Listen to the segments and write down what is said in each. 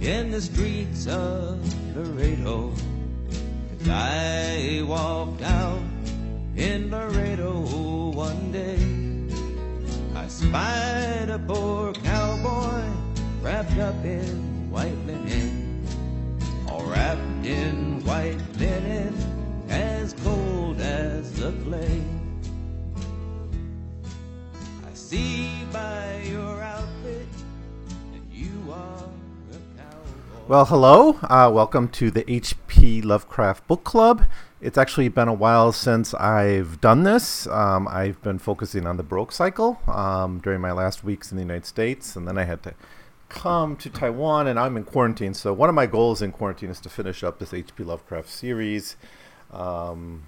in the streets of Laredo. As I walked out in Laredo one day, I spied a poor cowboy wrapped up in white linen, all wrapped in Well, hello. Uh, welcome to the HP Lovecraft Book Club. It's actually been a while since I've done this. Um, I've been focusing on the Baroque cycle um, during my last weeks in the United States, and then I had to come to Taiwan, and I'm in quarantine. So one of my goals in quarantine is to finish up this HP Lovecraft series. Um,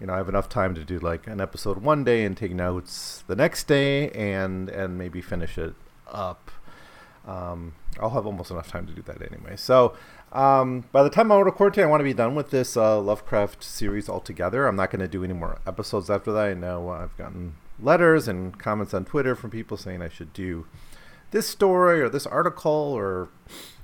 you know, I have enough time to do like an episode one day and take notes the next day, and and maybe finish it up. Um, I'll have almost enough time to do that anyway. So um, by the time I'm out of quarantine, I want to be done with this uh, Lovecraft series altogether. I'm not going to do any more episodes after that. I know uh, I've gotten letters and comments on Twitter from people saying I should do this story or this article or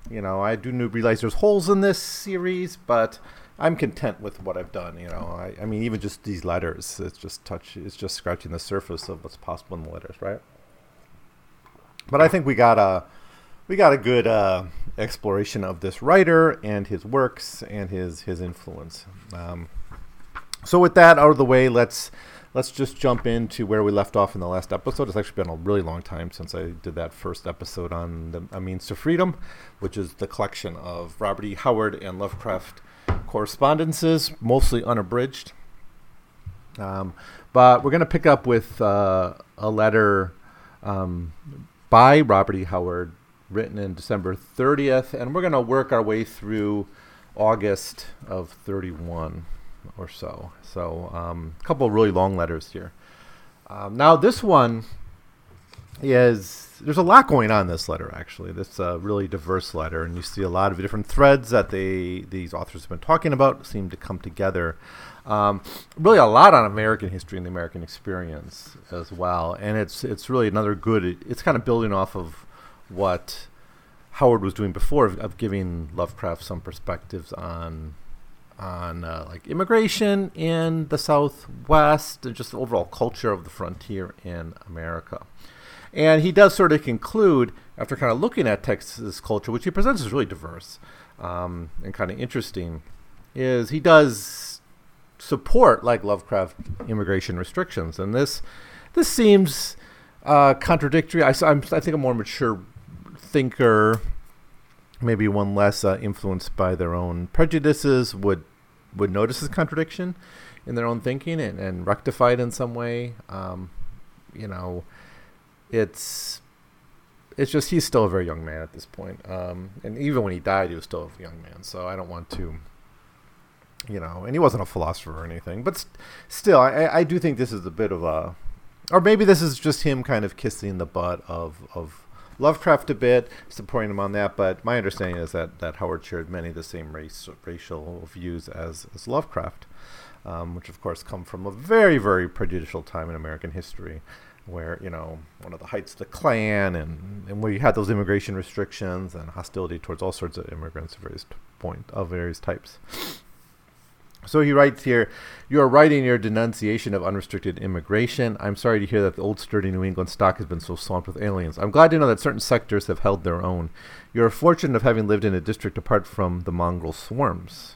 you know I do realize there's holes in this series, but I'm content with what I've done. You know, I, I mean even just these letters, it's just touch, it's just scratching the surface of what's possible in the letters, right? But I think we got a we got a good uh, exploration of this writer and his works and his his influence. Um, so with that out of the way, let's let's just jump into where we left off in the last episode. It's actually been a really long time since I did that first episode on the A Means to Freedom, which is the collection of Robert E. Howard and Lovecraft correspondences, mostly unabridged. Um, but we're going to pick up with uh, a letter um, by Robert E. Howard written in December 30th, and we're going to work our way through August of 31 or so. So um, a couple of really long letters here. Um, now this one is there's a lot going on in this letter actually. This a really diverse letter, and you see a lot of different threads that they these authors have been talking about seem to come together. Um, really, a lot on American history and the American experience as well, and it's it's really another good. It's kind of building off of what Howard was doing before of, of giving Lovecraft some perspectives on on uh, like immigration in the Southwest and just the overall culture of the frontier in America. And he does sort of conclude, after kind of looking at Texas culture, which he presents as really diverse um, and kind of interesting, is he does support like Lovecraft immigration restrictions, and this this seems uh, contradictory. I, I'm, I think a more mature thinker, maybe one less uh, influenced by their own prejudices, would would notice this contradiction in their own thinking and, and rectify it in some way. Um, you know, it's it's just he's still a very young man at this point. Um, and even when he died, he was still a young man. So I don't want to, you know, and he wasn't a philosopher or anything. But st- still, I, I do think this is a bit of a, or maybe this is just him kind of kissing the butt of of Lovecraft a bit, supporting him on that. But my understanding is that, that Howard shared many of the same race, racial views as, as Lovecraft, um, which of course come from a very, very prejudicial time in American history where, you know, one of the heights of the Klan and, and where you had those immigration restrictions and hostility towards all sorts of immigrants of various, point, of various types. So he writes here, You are writing your denunciation of unrestricted immigration. I'm sorry to hear that the old sturdy New England stock has been so swamped with aliens. I'm glad to know that certain sectors have held their own. You are fortunate of having lived in a district apart from the mongrel swarms.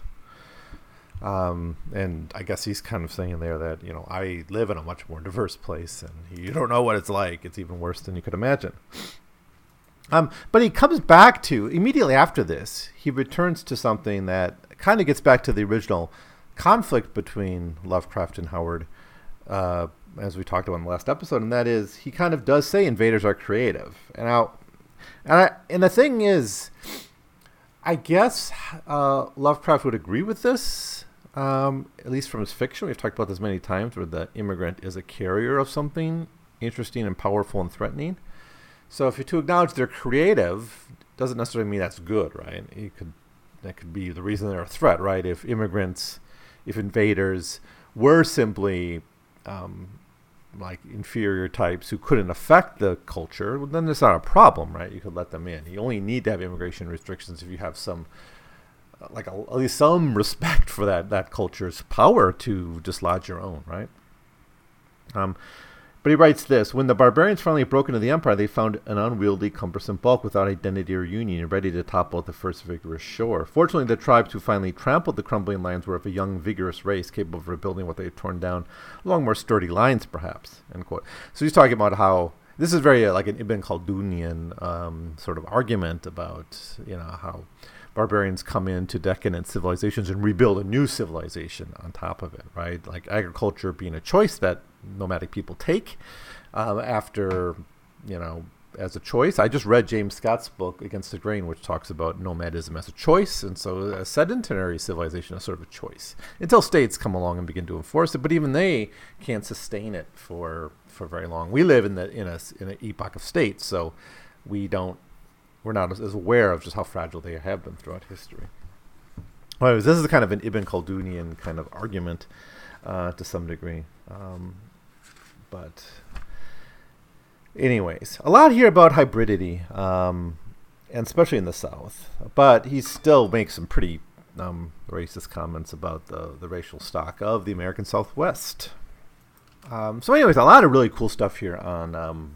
Um, and I guess he's kind of saying there that, you know, I live in a much more diverse place and you don't know what it's like. It's even worse than you could imagine. Um, but he comes back to, immediately after this, he returns to something that kind of gets back to the original conflict between Lovecraft and Howard, uh, as we talked about in the last episode, and that is he kind of does say invaders are creative. And and I, and the thing is, I guess uh, Lovecraft would agree with this, um, at least from his fiction. We've talked about this many times, where the immigrant is a carrier of something interesting and powerful and threatening. So if you're to acknowledge they're creative, doesn't necessarily mean that's good, right? You could that could be the reason they're a threat, right? If immigrants if invaders were simply, um, like inferior types who couldn't affect the culture, well, then it's not a problem, right? You could let them in. You only need to have immigration restrictions if you have some, uh, like a, at least some respect for that that culture's power to dislodge your own, right? Um, but he writes this When the barbarians finally broke into the empire, they found an unwieldy, cumbersome bulk without identity or union, and ready to topple the first vigorous shore. Fortunately, the tribes who finally trampled the crumbling lands were of a young, vigorous race, capable of rebuilding what they had torn down along more sturdy lines, perhaps. End quote. So he's talking about how this is very uh, like an Ibn Khaldunian um, sort of argument about you know how barbarians come into decadent civilizations and rebuild a new civilization on top of it, right? Like agriculture being a choice that nomadic people take um, after, you know, as a choice. I just read James Scott's book Against the Grain, which talks about nomadism as a choice, and so a sedentary civilization is sort of a choice until states come along and begin to enforce it. But even they can't sustain it for for very long. We live in the in a in an epoch of states, so we don't we're not as, as aware of just how fragile they have been throughout history. Anyways, this is kind of an Ibn Khaldunian kind of argument uh, to some degree. Um, but, anyways, a lot here about hybridity, um, and especially in the South. But he still makes some pretty um, racist comments about the, the racial stock of the American Southwest. Um, so, anyways, a lot of really cool stuff here on um,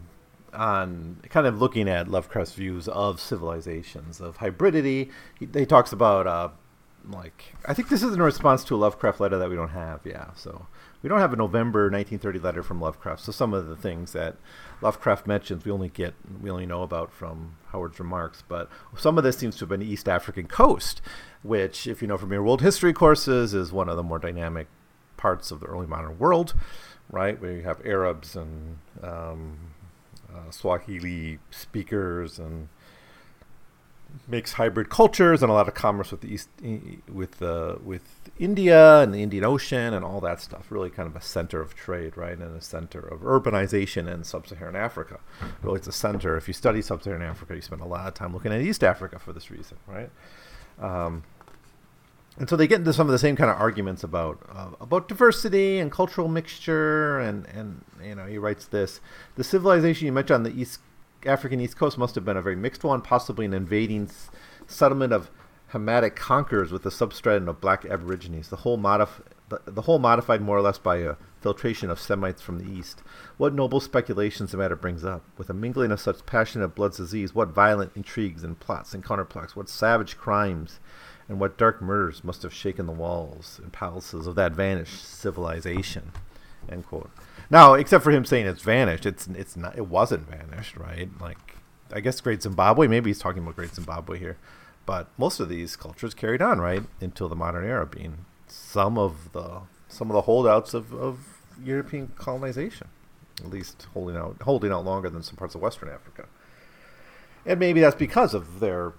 on kind of looking at Lovecraft's views of civilizations, of hybridity. He, he talks about, uh, like, I think this is in response to a Lovecraft letter that we don't have, yeah. So we don't have a November 1930 letter from Lovecraft. So some of the things that Lovecraft mentions, we only get, we only know about from Howard's remarks. But some of this seems to have been East African coast, which, if you know from your world history courses, is one of the more dynamic parts of the early modern world, right? Where you have Arabs and um, uh, Swahili speakers and mixed hybrid cultures and a lot of commerce with the East, with uh, with India and the Indian Ocean and all that stuff. Really, kind of a center of trade, right, and a center of urbanization in sub-Saharan Africa. Really, it's a center. If you study sub-Saharan Africa, you spend a lot of time looking at East Africa for this reason, right? Um, and so they get into some of the same kind of arguments about uh, about diversity and cultural mixture and and you know he writes this the civilization you mentioned on the east African east coast must have been a very mixed one possibly an invading settlement of Hamitic conquerors with a substratum of black aborigines the whole modif- the, the whole modified more or less by a filtration of Semites from the east what noble speculations the matter brings up with a mingling of such passionate blood disease what violent intrigues and plots and counterplots what savage crimes and what dark murders must have shaken the walls and palaces of that vanished civilization. End quote. Now, except for him saying it's vanished, it's it's not. It wasn't vanished, right? Like, I guess Great Zimbabwe. Maybe he's talking about Great Zimbabwe here, but most of these cultures carried on right until the modern era, being some of the some of the holdouts of, of European colonization, at least holding out holding out longer than some parts of Western Africa. And maybe that's because of their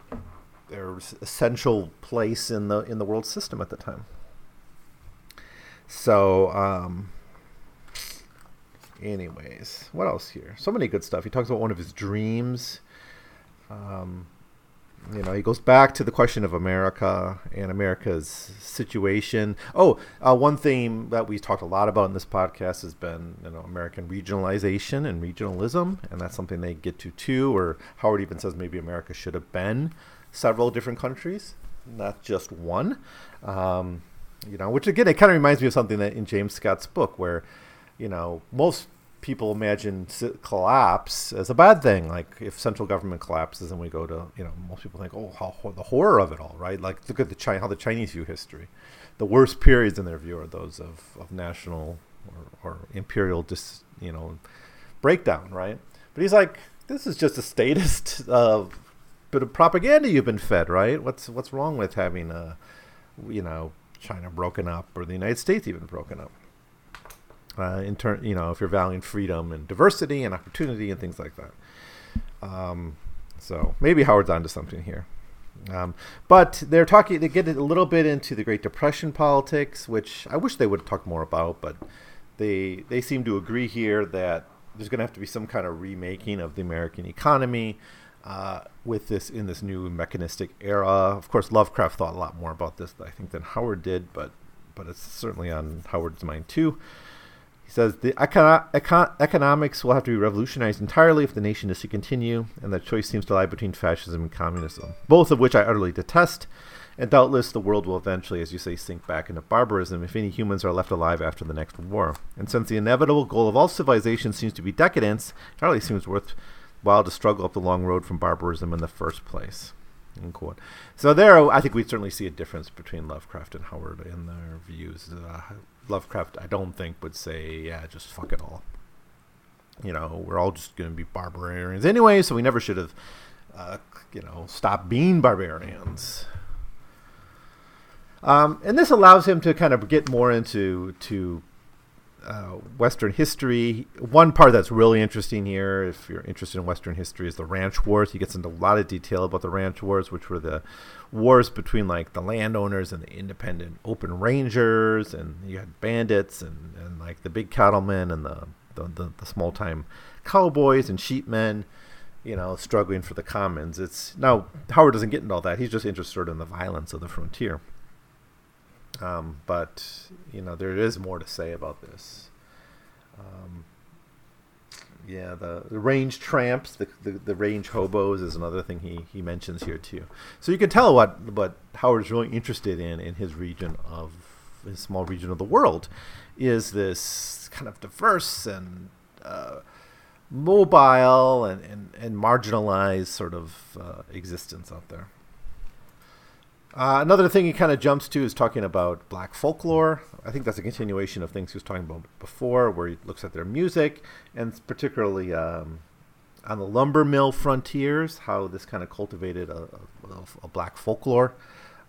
their essential place in the in the world system at the time. So, um, anyways, what else here? So many good stuff. He talks about one of his dreams. Um, you know, he goes back to the question of America and America's situation. Oh, uh, one theme that we talked a lot about in this podcast has been, you know, American regionalization and regionalism, and that's something they get to too. Or Howard even says maybe America should have been several different countries, not just one. Um, you know, which again, it kind of reminds me of something that in James Scott's book, where you know most people imagine collapse as a bad thing. Like if central government collapses and we go to, you know, most people think, oh, how the horror of it all, right? Like look at the China, how the Chinese view history. The worst periods in their view are those of, of national or, or imperial, dis, you know, breakdown, right? But he's like, this is just a statist uh, bit of propaganda you've been fed, right? What's what's wrong with having a, you know, China broken up or the United States even broken up? Uh, in turn, you know, if you're valuing freedom and diversity and opportunity and things like that. Um, so maybe Howard's onto something here. Um, but they're talking, they get a little bit into the Great Depression politics, which I wish they would talk more about, but they they seem to agree here that there's going to have to be some kind of remaking of the American economy uh, with this in this new mechanistic era. Of course, Lovecraft thought a lot more about this, I think, than Howard did, but but it's certainly on Howard's mind too He says the econo- econ- economics will have to be revolutionized entirely if the nation is to continue, and the choice seems to lie between fascism and communism, both of which I utterly detest. And doubtless the world will eventually, as you say, sink back into barbarism if any humans are left alive after the next war. And since the inevitable goal of all civilization seems to be decadence, it hardly seems worthwhile to struggle up the long road from barbarism in the first place. Unquote. So there, I think we certainly see a difference between Lovecraft and Howard in their views. Uh, Lovecraft, I don't think, would say, "Yeah, just fuck it all." You know, we're all just going to be barbarians anyway, so we never should have, uh, you know, stopped being barbarians. Um, and this allows him to kind of get more into to uh, Western history. One part that's really interesting here, if you're interested in Western history, is the Ranch Wars. He gets into a lot of detail about the Ranch Wars, which were the wars between like the landowners and the independent open rangers, and you had bandits and, and like the big cattlemen and the the, the, the small time cowboys and sheepmen. You know, struggling for the commons. It's now Howard doesn't get into all that. He's just interested in the violence of the frontier. Um, but you know there is more to say about this. Um, yeah, the, the range tramps, the, the, the range hobos is another thing he, he mentions here too. So you can tell what what Howard's really interested in in his region of his small region of the world is this kind of diverse and uh, mobile and, and, and marginalized sort of uh, existence out there. Uh, another thing he kind of jumps to is talking about black folklore. I think that's a continuation of things he was talking about before, where he looks at their music and particularly um, on the lumber mill frontiers, how this kind of cultivated a, a, a black folklore,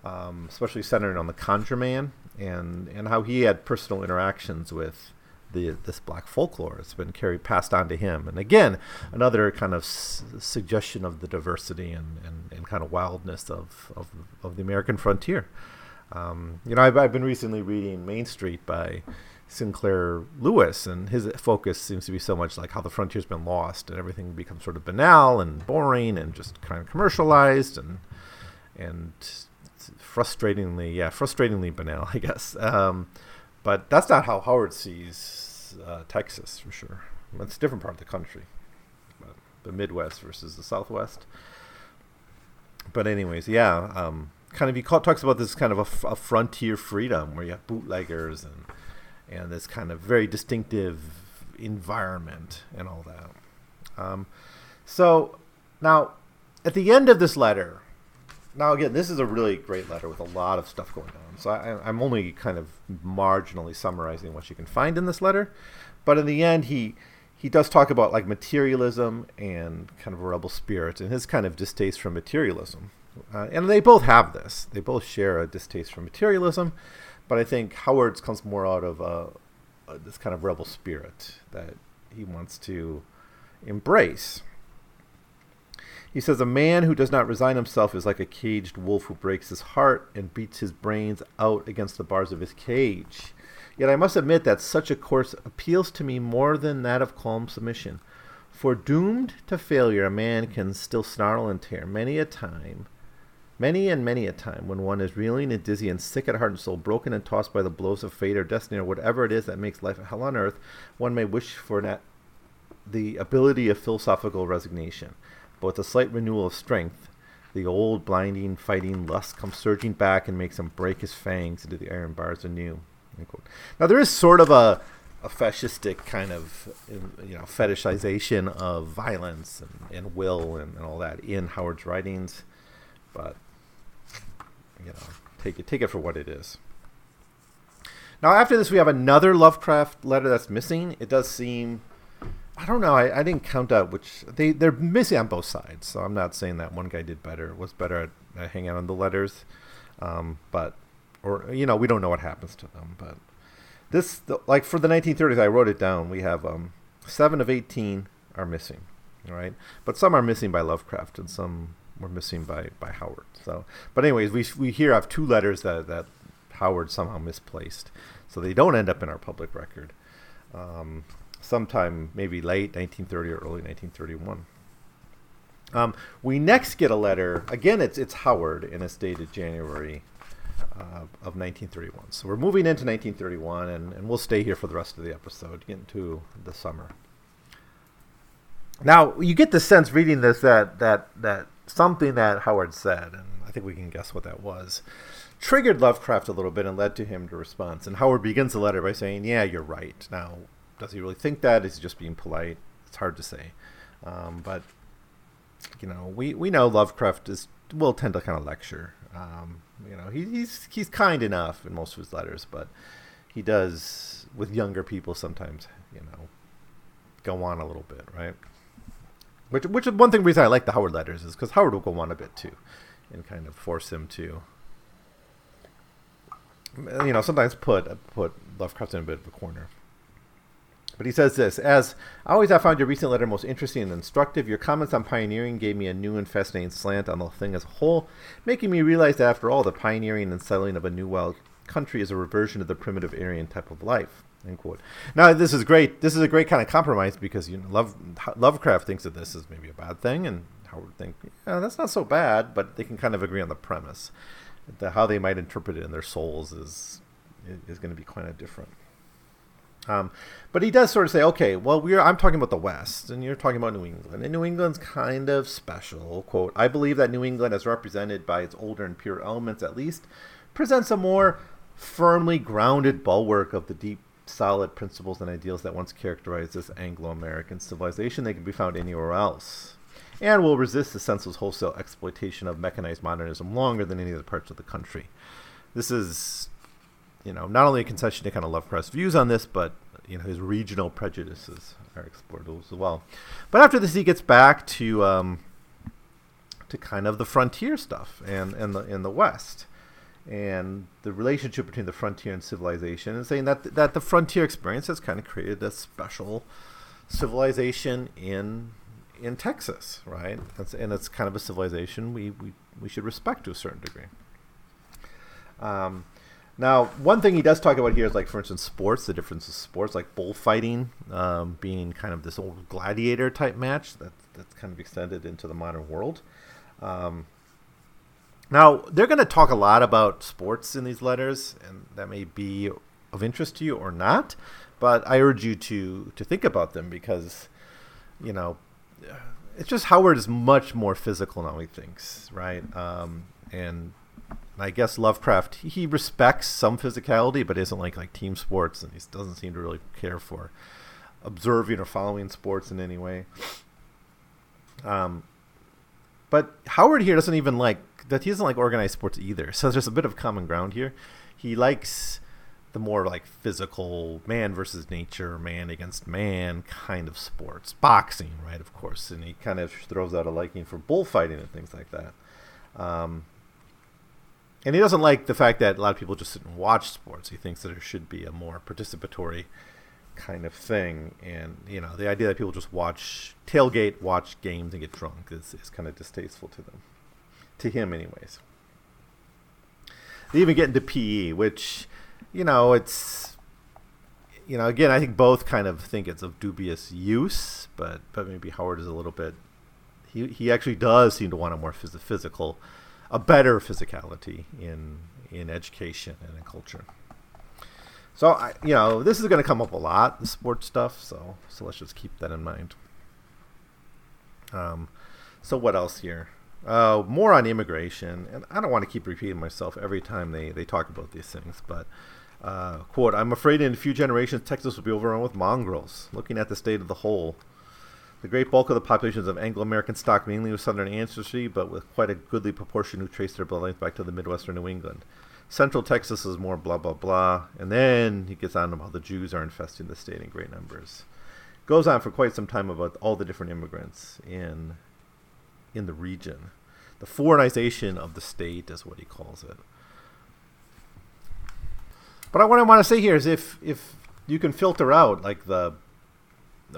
um, especially centered on the conjure man and and how he had personal interactions with the this black folklore. It's been carried passed on to him, and again, another kind of s- suggestion of the diversity and, and, and kind of wildness of, of, of the American frontier. Um, you know, I've, I've been recently reading Main Street by Sinclair Lewis, and his focus seems to be so much like how the frontier's been lost, and everything becomes sort of banal and boring and just kind of commercialized and and frustratingly, yeah, frustratingly banal, I guess. Um, but that's not how Howard sees uh, Texas for sure. It's a different part of the country, the Midwest versus the Southwest. But anyways, yeah, um, kind of he talks about this kind of a, a frontier freedom where you have bootleggers and and this kind of very distinctive environment and all that. Um, so now, at the end of this letter, now again, this is a really great letter with a lot of stuff going on. So I, I'm only kind of marginally summarizing what you can find in this letter, but in the end, he he does talk about like materialism and kind of a rebel spirit and his kind of distaste for materialism. Uh, and they both have this. They both share a distaste for materialism, but I think Howard's comes more out of uh, uh, this kind of rebel spirit that he wants to embrace. He says, A man who does not resign himself is like a caged wolf who breaks his heart and beats his brains out against the bars of his cage. Yet I must admit that such a course appeals to me more than that of calm submission. For doomed to failure, a man can still snarl and tear many a time, many and many a time, when one is reeling and dizzy and sick at heart and soul, broken and tossed by the blows of fate or destiny or whatever it is that makes life a hell on earth, one may wish for that, the ability of philosophical resignation. But with a slight renewal of strength, the old blinding, fighting lust comes surging back and makes him break his fangs into the iron bars anew. Now there is sort of a, a fascistic kind of um, you know fetishization of violence and, and will and, and all that in Howard's writings, but you know take it take it for what it is. Now after this we have another Lovecraft letter that's missing. It does seem I don't know. I, I didn't count out which they they're missing on both sides. So I'm not saying that one guy did better, was better at, at hanging on the letters, um, but or you know we don't know what happens to them. But this the, like for the 1930s, I wrote it down. We have um, seven of 18 are missing, right? But some are missing by Lovecraft, and some were missing by by Howard. So, but anyways, we we here have two letters that that Howard somehow misplaced, so they don't end up in our public record. Um, sometime maybe late 1930 or early 1931. Um, we next get a letter. Again, it's it's Howard, and it's dated January uh, of 1931. So we're moving into 1931, and, and we'll stay here for the rest of the episode, get into the summer. Now you get the sense reading this that that that something that Howard said, and I think we can guess what that was, triggered Lovecraft a little bit and led to him to response. And Howard begins the letter by saying, "Yeah, you're right." Now, does he really think that? Is he just being polite? It's hard to say, um, but you know, we we know Lovecraft is will tend to kind of lecture. Um, you know, he, he's he's kind enough in most of his letters, but he does with younger people sometimes, you know, go on a little bit, right? Which which is one thing reason I like the Howard letters is because Howard will go on a bit too, and kind of force him to, you know, sometimes put put Lovecraft in a bit of a corner. But he says this As always, I found your recent letter most interesting and instructive. Your comments on pioneering gave me a new and fascinating slant on the thing as a whole, making me realize that after all, the pioneering and settling of a new wild country is a reversion of the primitive Aryan type of life. End quote. Now, this is great. This is a great kind of compromise because you know, Love, Lovecraft thinks that this is maybe a bad thing, and Howard think, yeah, that's not so bad. But they can kind of agree on the premise. The, how they might interpret it in their souls is is going to be kind of different. Um, but he does sort of say, okay, well, we're I'm talking about the West, and you're talking about New England, and New England's kind of special. Quote: I believe that New England, as represented by its older and pure elements, at least, presents a more firmly grounded bulwark of the deep, solid principles and ideals that once characterized this Anglo-American civilization. They can be found anywhere else, and will resist the senseless wholesale exploitation of mechanized modernism longer than any other parts of the country. This is you know, not only a concession to kind of Lovecraft's views on this, but you know his regional prejudices are explored as well. But after this, he gets back to um, to kind of the frontier stuff and and the in the West and the relationship between the frontier and civilization, and saying that that the frontier experience has kind of created a special civilization in in Texas, right? That's, and it's kind of a civilization we, we, we should respect to a certain degree. Um, now, one thing he does talk about here is like, for instance, sports. The difference of sports, like bullfighting, um, being kind of this old gladiator type match that that's kind of extended into the modern world. Um, now, they're going to talk a lot about sports in these letters, and that may be of interest to you or not. But I urge you to to think about them because, you know, it's just Howard is much more physical now. He thinks, right? Um, and I guess Lovecraft he respects some physicality, but isn't like like team sports, and he doesn't seem to really care for observing or following sports in any way. Um, but Howard here doesn't even like that. He doesn't like organized sports either. So there's a bit of common ground here. He likes the more like physical man versus nature, man against man kind of sports, boxing, right? Of course, and he kind of throws out a liking for bullfighting and things like that. Um, and he doesn't like the fact that a lot of people just sit and watch sports. He thinks that there should be a more participatory kind of thing. And, you know, the idea that people just watch, tailgate, watch games and get drunk is, is kind of distasteful to them. To him, anyways. They even get into PE, which, you know, it's, you know, again, I think both kind of think it's of dubious use, but, but maybe Howard is a little bit, he, he actually does seem to want a more phys- physical a better physicality in in education and in culture. So I, you know, this is going to come up a lot, the sports stuff. So so let's just keep that in mind. Um, so what else here? Uh, more on immigration, and I don't want to keep repeating myself every time they they talk about these things, but. Uh, quote, I'm afraid in a few generations Texas will be overrun with mongrels. Looking at the state of the whole, the great bulk of the population is of Anglo-American stock, mainly with southern ancestry, but with quite a goodly proportion who trace their bloodlines back to the Midwestern New England. Central Texas is more blah blah blah, and then he gets on about the Jews are infesting the state in great numbers. Goes on for quite some time about all the different immigrants in in the region. The foreignization of the state is what he calls it. But what I want to say here is if if you can filter out like the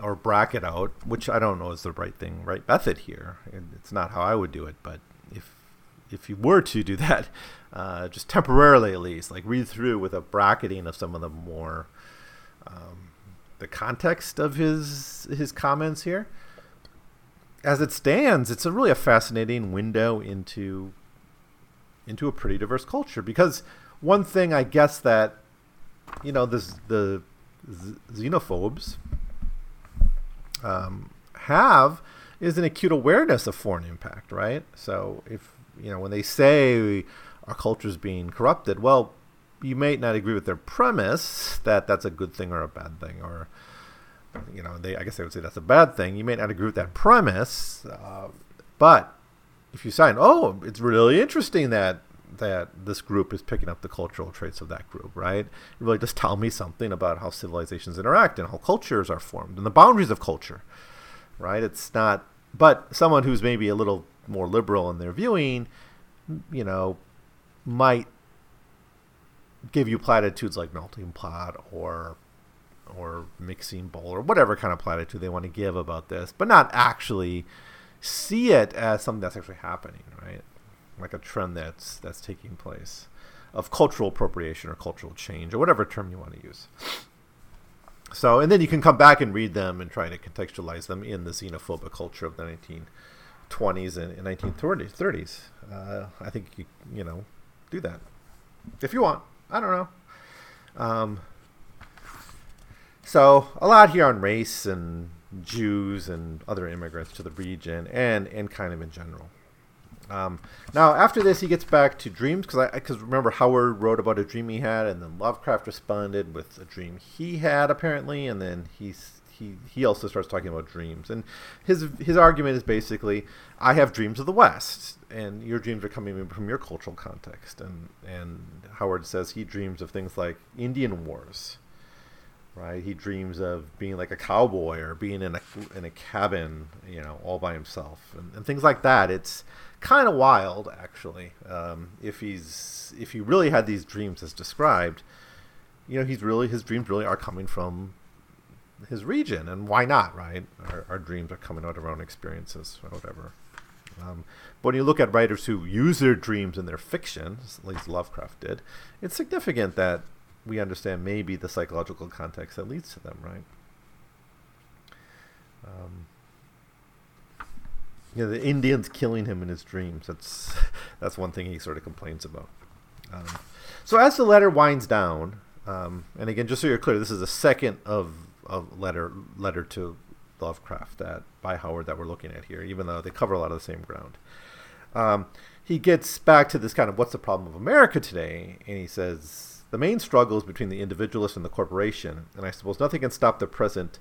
or bracket out, which I don't know is the right thing, right method here. It's not how I would do it, but if if you were to do that, uh, just temporarily at least, like read through with a bracketing of some of the more um, the context of his his comments here. As it stands, it's a really a fascinating window into into a pretty diverse culture. Because one thing I guess that you know this the xenophobes um, have is an acute awareness of foreign impact, right? So if you know when they say our culture is being corrupted, well, you may not agree with their premise that that's a good thing or a bad thing, or you know, they I guess they would say that's a bad thing. You may not agree with that premise, uh, but if you sign, oh, it's really interesting that that this group is picking up the cultural traits of that group, right? It really just tell me something about how civilizations interact and how cultures are formed and the boundaries of culture, right? It's not, but someone who's maybe a little more liberal in their viewing, you know, might give you platitudes like melting pot or or mixing bowl or whatever kind of platitude they want to give about this, but not actually see it as something that's actually happening, right? Like a trend that's that's taking place of cultural appropriation or cultural change or whatever term you want to use. So, and then you can come back and read them and try to contextualize them in the xenophobic culture of the 1920s and, and 1930s. Uh, I think you you know do that if you want. I don't know. Um, so a lot here on race and Jews and other immigrants to the region and and kind of in general. Um, now after this, he gets back to dreams because I because remember Howard wrote about a dream he had, and then Lovecraft responded with a dream he had apparently, and then he's he he also starts talking about dreams, and his his argument is basically I have dreams of the West, and your dreams are coming from your cultural context, and and Howard says he dreams of things like Indian wars right? He dreams of being like a cowboy or being in a in a cabin, you know, all by himself, and, and things like that. It's kind of wild, actually. Um, if he's if he really had these dreams as described, you know, he's really his dreams really are coming from his region, and why not, right? Our, our dreams are coming out of our own experiences, or whatever. Um, but when you look at writers who use their dreams in their fiction, at least Lovecraft did, it's significant that we understand maybe the psychological context that leads to them, right? Um, you know, the Indians killing him in his dreams. That's that's one thing he sort of complains about. Um, so as the letter winds down, um, and again, just so you're clear, this is the second of of letter letter to Lovecraft that by Howard that we're looking at here, even though they cover a lot of the same ground. Um, he gets back to this kind of what's the problem of America today, and he says the main struggle is between the individualist and the corporation, and I suppose nothing can stop the present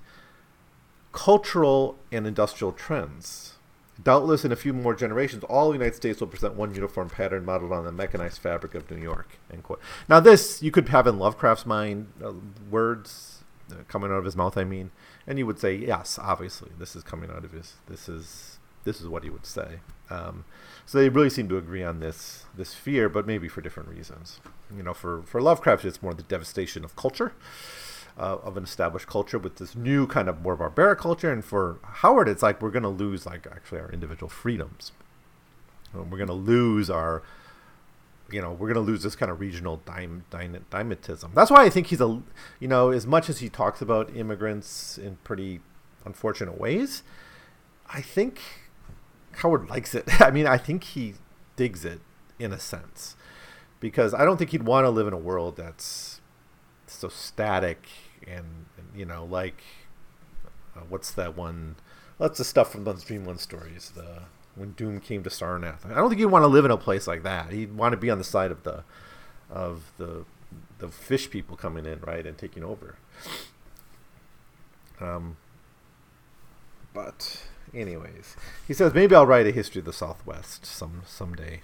cultural and industrial trends. Doubtless, in a few more generations, all the United States will present one uniform pattern modeled on the mechanized fabric of New York. End quote. Now, this you could have in Lovecraft's mind, uh, words uh, coming out of his mouth. I mean, and you would say, yes, obviously, this is coming out of his. This is this is what he would say. Um, so they really seem to agree on this this fear, but maybe for different reasons. You know, for for Lovecraft, it's more the devastation of culture, uh, of an established culture with this new kind of more barbaric culture, and for Howard, it's like we're going to lose like actually our individual freedoms. Um, we're going to lose our you know we're going to lose this kind of regional dim, dimetism. That's why I think he's a you know as much as he talks about immigrants in pretty unfortunate ways, I think Howard likes it. I mean, I think he digs it in a sense because I don't think he'd want to live in a world that's so static and, and you know like uh, what's that one? That's the stuff from those Dreamland stories. The when Doom came to Sarnath. I don't think he'd want to live in a place like that. He'd want to be on the side of the of the the fish people coming in right and taking over. Um, but anyways, he says maybe I'll write a history of the Southwest some someday.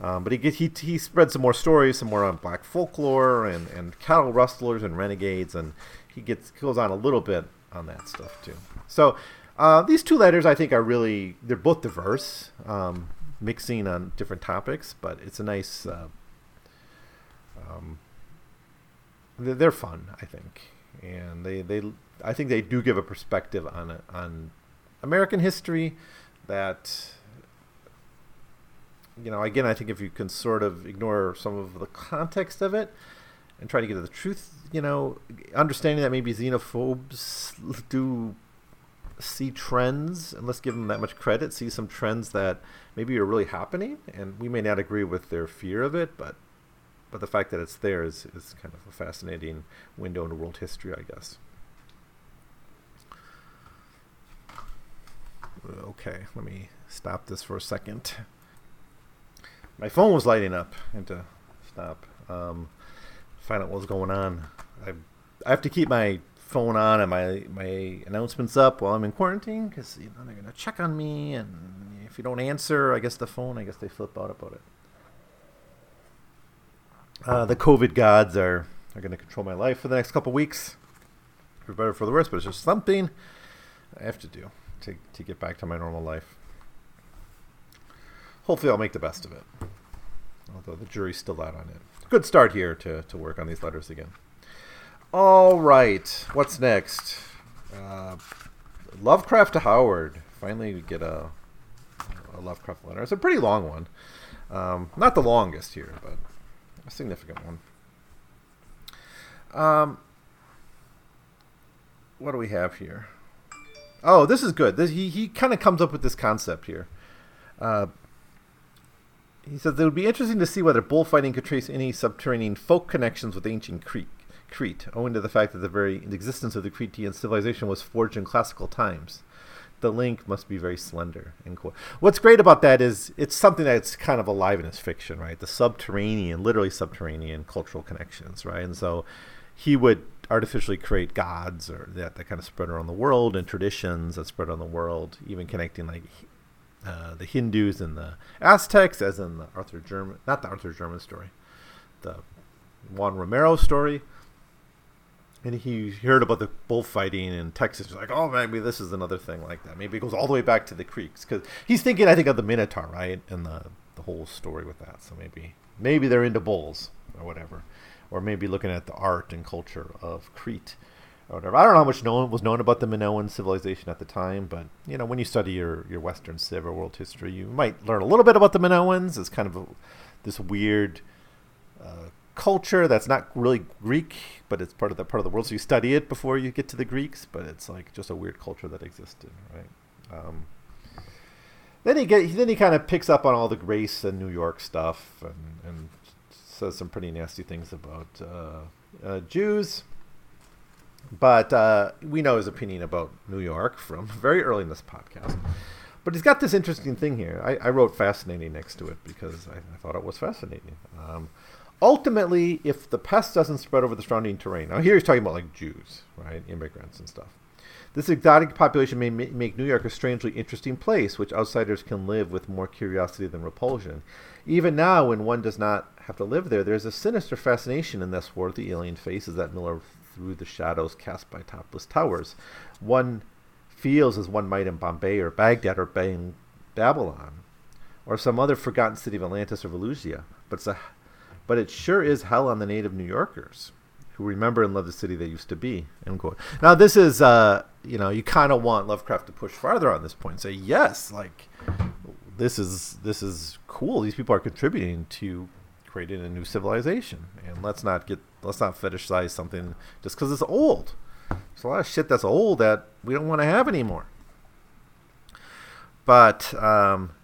Um, but he get, he he spread some more stories, some more on black folklore and, and cattle rustlers and renegades, and he gets goes on a little bit on that stuff too. So uh, these two letters I think are really they're both diverse, um, mixing on different topics, but it's a nice. Uh, um, they're, fun, I think, and they, they I think they do give a perspective on on American history that you know again I think if you can sort of ignore some of the context of it and try to get to the truth, you know, understanding that maybe xenophobes do see trends, and let's give them that much credit, see some trends that maybe are really happening, and we may not agree with their fear of it, but but the fact that it's there is, is kind of a fascinating window into world history, I guess. Okay, let me stop this for a second. My phone was lighting up. I had to stop. Um, find out what was going on. I I have to keep my phone on and my my announcements up while I'm in quarantine because you know they're gonna check on me, and if you don't answer, I guess the phone, I guess they flip out about it. Uh, the COVID gods are are gonna control my life for the next couple weeks, for better or for the worse. But it's just something I have to do to to get back to my normal life. Hopefully, I'll make the best of it. Although the jury's still out on it. Good start here to, to work on these letters again. All right, what's next? Uh, Lovecraft to Howard. Finally, we get a, a Lovecraft letter. It's a pretty long one. Um, not the longest here, but a significant one. Um, what do we have here? Oh, this is good. This, he he kind of comes up with this concept here. Uh, he says it would be interesting to see whether bullfighting could trace any subterranean folk connections with ancient Crete, Crete, owing to the fact that the very existence of the Cretan civilization was forged in classical times. The link must be very slender. What's great about that is it's something that's kind of alive in his fiction, right? The subterranean, literally subterranean cultural connections, right? And so he would artificially create gods or that, that kind of spread around the world and traditions that spread around the world, even connecting like uh, the Hindus and the Aztecs, as in the Arthur Jermyn, not the Arthur Jermyn story, the Juan Romero story. And he heard about the bullfighting in Texas. He's like, oh, maybe this is another thing like that. Maybe it goes all the way back to the Creeks because he's thinking, I think, of the Minotaur, right, and the the whole story with that. So maybe maybe they're into bulls or whatever, or maybe looking at the art and culture of Crete or whatever. I don't know how much known was known about the Minoan civilization at the time, but you know, when you study your, your Western Civ or world history, you might learn a little bit about the Minoans. It's kind of a, this weird uh, culture that's not really Greek, but it's part of the part of the world. So you study it before you get to the Greeks, but it's like just a weird culture that existed, right? Um, then he get then he kind of picks up on all the race and New York stuff and, and says some pretty nasty things about uh, uh, Jews but uh, we know his opinion about New York from very early in this podcast. But he's got this interesting thing here. I, I wrote fascinating next to it because I, I thought it was fascinating. Um, ultimately, if the pest doesn't spread over the surrounding terrain, now here he's talking about like Jews, right? Immigrants and stuff. This exotic population may make New York a strangely interesting place, which outsiders can live with more curiosity than repulsion. Even now, when one does not have to live there, there's a sinister fascination in this world the alien faces that Miller through the shadows cast by topless towers. One feels as one might in Bombay or Baghdad or Babylon, or some other forgotten city of Atlantis or Valusia. But, a, but it sure is hell on the native New Yorkers who remember and love the city they used to be. End quote. Now this is, uh, you know, you kind of want Lovecraft to push farther on this point and say, yes, like this is this is cool. These people are contributing to creating a new civilization, and let's not get let's not fetishize something just because it's old. There's a lot of shit that's old that we don't want to have anymore. But um,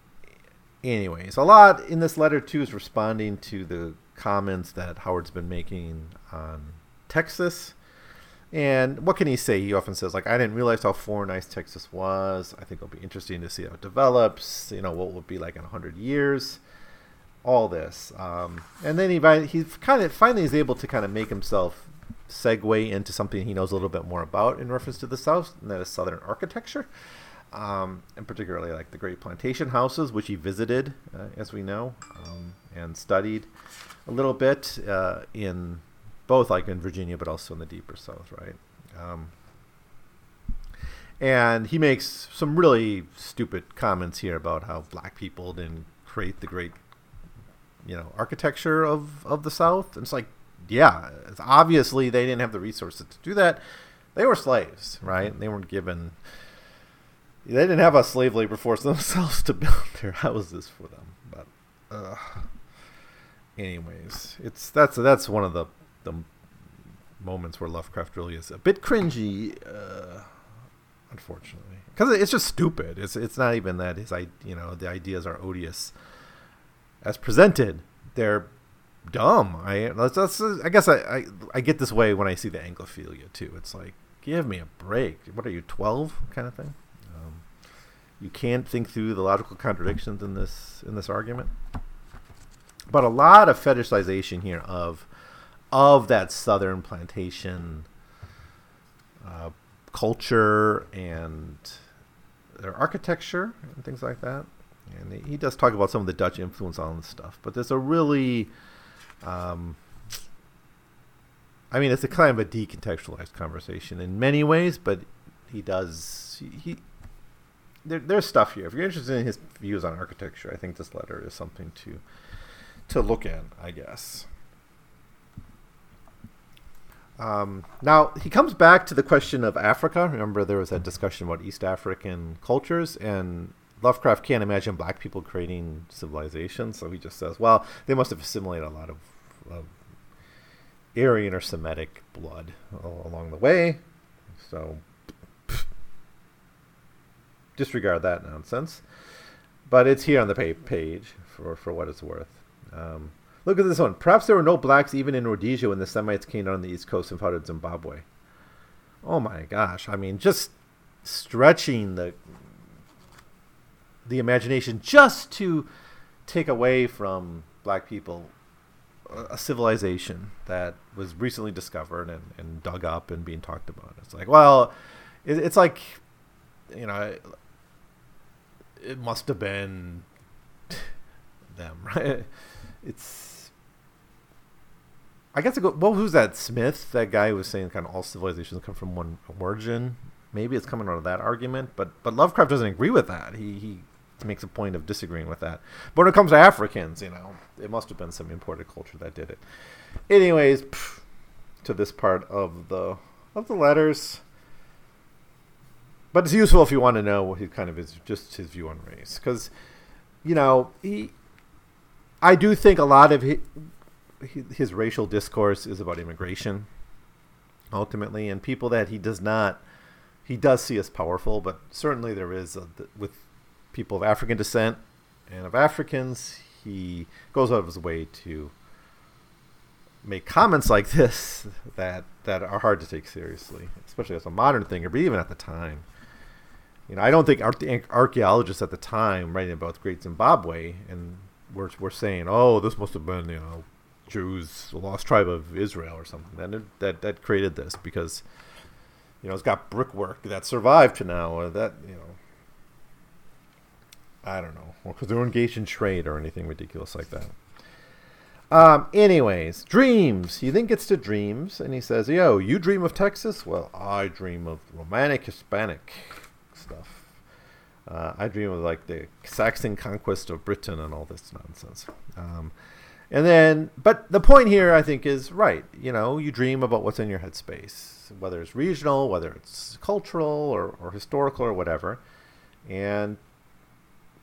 anyways, a lot in this letter too is responding to the comments that Howard's been making on Texas. And what can he say? He often says, like, I didn't realize how foreign nice Texas was. I think it'll be interesting to see how it develops. You know, what will be like in 100 years all this. Um, and then he he kind of finally is able to kind of make himself segue into something he knows a little bit more about in reference to the South, and that is Southern architecture, um, and particularly like the great plantation houses, which he visited, uh, as we know, um, and studied a little bit uh, in both like in Virginia, but also in the deeper South, right? Um, and he makes some really stupid comments here about how black people didn't create the great you know architecture of of the South. And it's like, yeah, it's obviously they didn't have the resources to do that. They were slaves, right? They weren't given. They didn't have a slave labor force themselves to build their houses for them. But, uh, anyways, it's that's that's one of the the moments where Lovecraft really is a bit cringy. Uh, unfortunately, because it's just stupid. It's it's not even that his I you know the ideas are odious as presented. They're dumb. I that's, that's I guess I, I I get this way when I see the Anglophilia too. It's like give me a break. What are you twelve kind of thing? Um, you can't think through the logical contradictions in this in this argument. But a lot of fetishization here of of that southern plantation uh, culture and their architecture and things like that. And he does talk about some of the Dutch influence on this stuff, but there's a really, um, I mean, it's a kind of a decontextualized conversation in many ways, but he does he, he there, there's stuff here. If you're interested in his views on architecture, I think this letter is something to to look at, I guess. Um, now he comes back to the question of Africa. Remember, there was that discussion about East African cultures, and Lovecraft can't imagine black people creating civilization. So he just says, "Well, they must have assimilated a lot of, of Aryan or Semitic blood along the way." So disregard that nonsense. But it's here on the page for for what it's worth. Um, Look at this one. Perhaps there were no blacks even in Rhodesia when the Semites came down the east coast and founded Zimbabwe. Oh my gosh! I mean, just stretching the the imagination just to take away from black people a civilization that was recently discovered and, and dug up and being talked about. It's like, well, it, it's like, you know, it, it must have been them, right? It's I guess I go. Well, who's that? Smith, that guy who was saying kind of all civilizations come from one origin. Maybe it's coming out of that argument, but but Lovecraft doesn't agree with that. He he makes a point of disagreeing with that. But when it comes to Africans, you know, it must have been some imported culture that did it. Anyways, pff, to this part of the of the letters. But it's useful if you want to know what he kind of is just his view on race, because you know he. I do think a lot of he, his racial discourse is about immigration, ultimately, and people that he does not. He does see as powerful, but certainly there is a, with people of African descent and of Africans. He goes out of his way to make comments like this that that are hard to take seriously, especially as a modern thinker, but even at the time. You know, I don't think archaeologists at the time writing about Great Zimbabwe and were, were saying, "Oh, this must have been you know Jews, the lost tribe of Israel, or something. That that that created this because you know it's got brickwork that survived to now. That you know, I don't know, because they were engaged in trade or anything ridiculous like that. Um, anyways, dreams. He then gets to dreams, and he says, "Yo, you dream of Texas? Well, I dream of romantic Hispanic stuff. Uh, I dream of like the Saxon conquest of Britain and all this nonsense." Um, and then, but the point here, I think, is right. You know, you dream about what's in your headspace, whether it's regional, whether it's cultural or, or historical or whatever. And,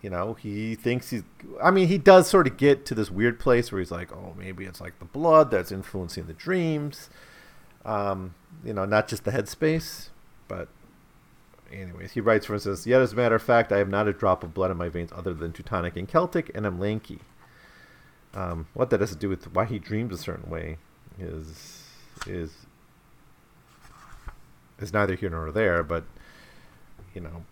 you know, he thinks he's, I mean, he does sort of get to this weird place where he's like, oh, maybe it's like the blood that's influencing the dreams. Um, you know, not just the headspace, but anyways, he writes, for instance, yet as a matter of fact, I have not a drop of blood in my veins other than Teutonic and Celtic, and I'm lanky. Um, what that has to do with why he dreams a certain way is is is neither here nor there. But you know,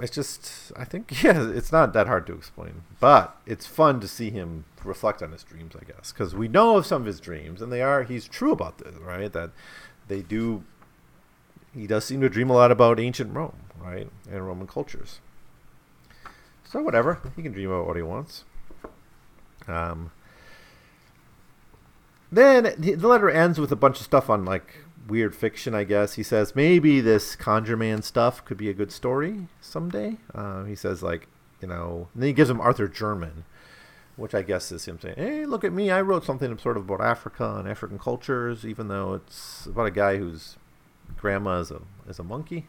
it's just I think yeah, it's not that hard to explain. But it's fun to see him reflect on his dreams, I guess, because we know of some of his dreams, and they are he's true about this, right? That they do. He does seem to dream a lot about ancient Rome, right, and Roman cultures. So whatever, he can dream about what he wants. Um, then the letter ends with a bunch of stuff on like weird fiction, I guess. He says maybe this Conjure Man stuff could be a good story someday. Uh, he says like, you know, and then he gives him Arthur Jermyn, which I guess is him saying, "Hey, look at me! I wrote something sort of about Africa and African cultures, even though it's about a guy whose grandma is a is a monkey."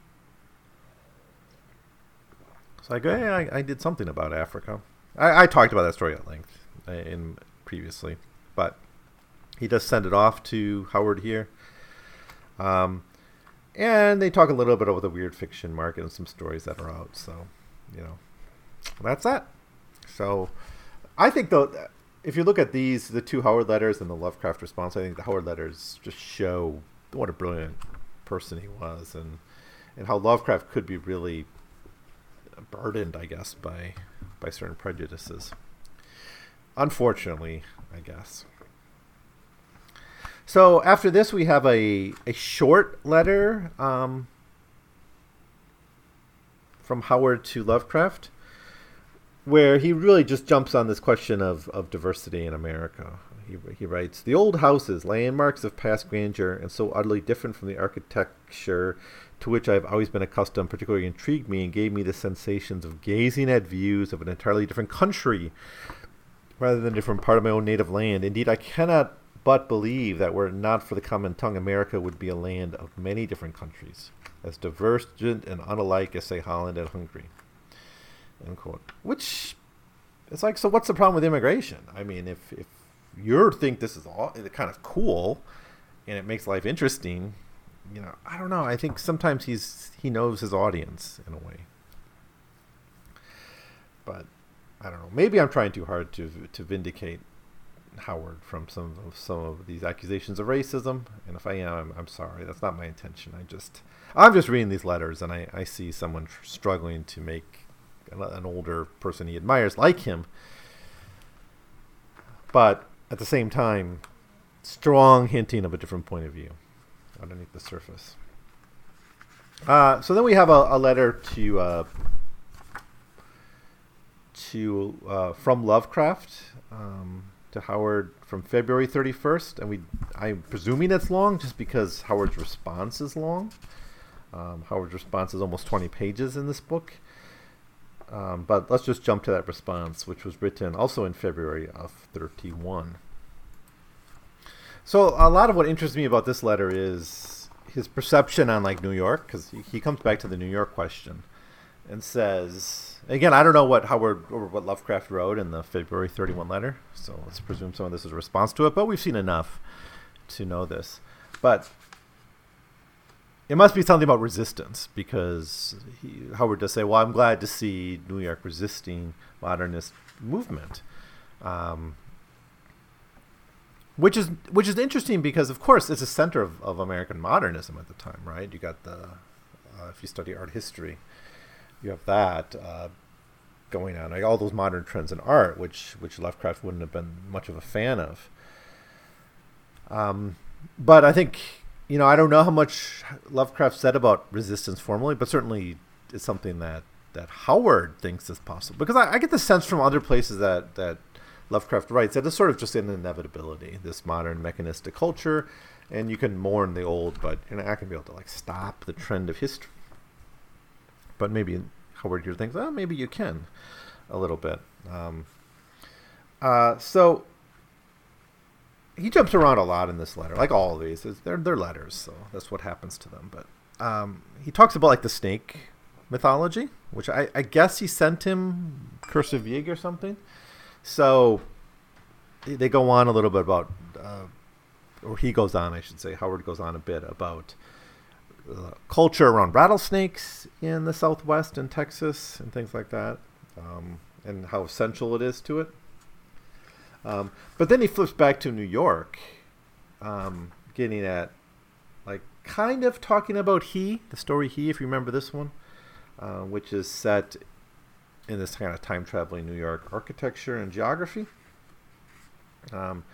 So I go, "Hey, I, I did something about Africa." I, I talked about that story at length in previously, but he does send it off to Howard here. Um, and they talk a little bit about the weird fiction market and some stories that are out. So, you know, that's that. So, I think though, if you look at these, the two Howard letters and the Lovecraft response, I think the Howard letters just show what a brilliant person he was, and and how Lovecraft could be really burdened, I guess, by by certain prejudices. Unfortunately, I guess. So after this, we have a a short letter um, from Howard to Lovecraft, where he really just jumps on this question of, of diversity in America. He, he writes The old houses, landmarks of past grandeur, and so utterly different from the architecture to which I have always been accustomed, particularly intrigued me and gave me the sensations of gazing at views of an entirely different country rather than a different part of my own native land. Indeed, I cannot but believe that were it not for the common tongue, America would be a land of many different countries, as divergent and unlike as, say, Holland and Hungary. End quote. Which, it's like, so what's the problem with immigration? I mean, if, if you think this is all kind of cool and it makes life interesting, you know, I don't know. I think sometimes he's he knows his audience in a way. But I don't know. Maybe I'm trying too hard to to vindicate Howard from some of some of these accusations of racism. And if I am, I'm, I'm sorry. That's not my intention. I just I'm just reading these letters and I, I see someone tr- struggling to make an, older person he admires like him. But at the same time, strong hinting of a different point of view underneath the surface. Uh, so then we have a, a letter to uh, to uh, from Lovecraft um, to Howard from February 31st, and we I'm presuming it's long just because Howard's response is long. Um, Howard's response is almost 20 pages in this book. Um, but let's just jump to that response, which was written also in February of 31. So a lot of what interests me about this letter is his perception on like New York, because he comes back to the New York question and says again, I don't know what Howard or what Lovecraft wrote in the February 31 letter, so let's presume some of this is a response to it. But we've seen enough to know this. But it must be something about resistance because he, Howard does say, "Well, I'm glad to see New York resisting modernist movement." Um, which is which is interesting because of course it's a center of, of American modernism at the time, right? You got the uh, if you study art history, you have that uh, going on, like all those modern trends in art, which which Lovecraft wouldn't have been much of a fan of. Um, but I think you know I don't know how much Lovecraft said about resistance formally, but certainly it's something that that Howard thinks is possible because I, I get the sense from other places that that Lovecraft writes that it's sort of just an inevitability, this modern mechanistic culture, and you can mourn the old, but you're not going to be able to like stop the trend of history. But maybe Howard here thinks, oh, maybe you can, a little bit. Um, uh, so he jumps around a lot in this letter, like all of these. They're they're letters, so that's what happens to them. But um, he talks about like the snake mythology, which I, I guess he sent him Curse of Yig or something. So they go on a little bit about, uh, or he goes on, I should say, Howard goes on a bit about uh, culture around rattlesnakes in the Southwest and Texas and things like that, um, and how essential it is to it. Um, but then he flips back to New York, um, getting at, like, kind of talking about He, the story He, if you remember this one, uh, which is set in this kind of time traveling New York architecture and geography. Um,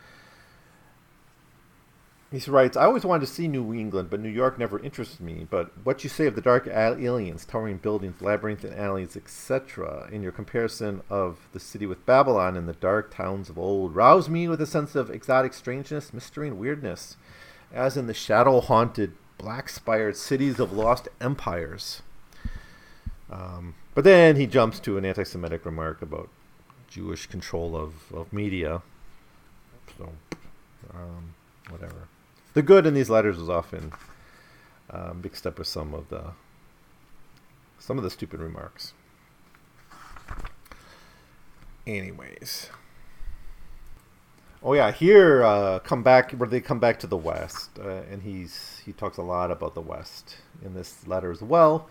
he writes, I always wanted to see New England, but New York never interested me. But what you say of the dark aliens, towering buildings, labyrinthine alleys, etc., in your comparison of the city with Babylon and the dark towns of old, roused me with a sense of exotic strangeness, mystery, and weirdness, as in the shadow haunted, black spired cities of lost empires. Um, but then he jumps to an anti Semitic remark about Jewish control of, of media. So, um, whatever. The good in these letters is often um, mixed up with some of the some of the stupid remarks. Anyways. Oh yeah, here uh, come back where they come back to the West, uh, and he's he talks a lot about the West in this letter as well.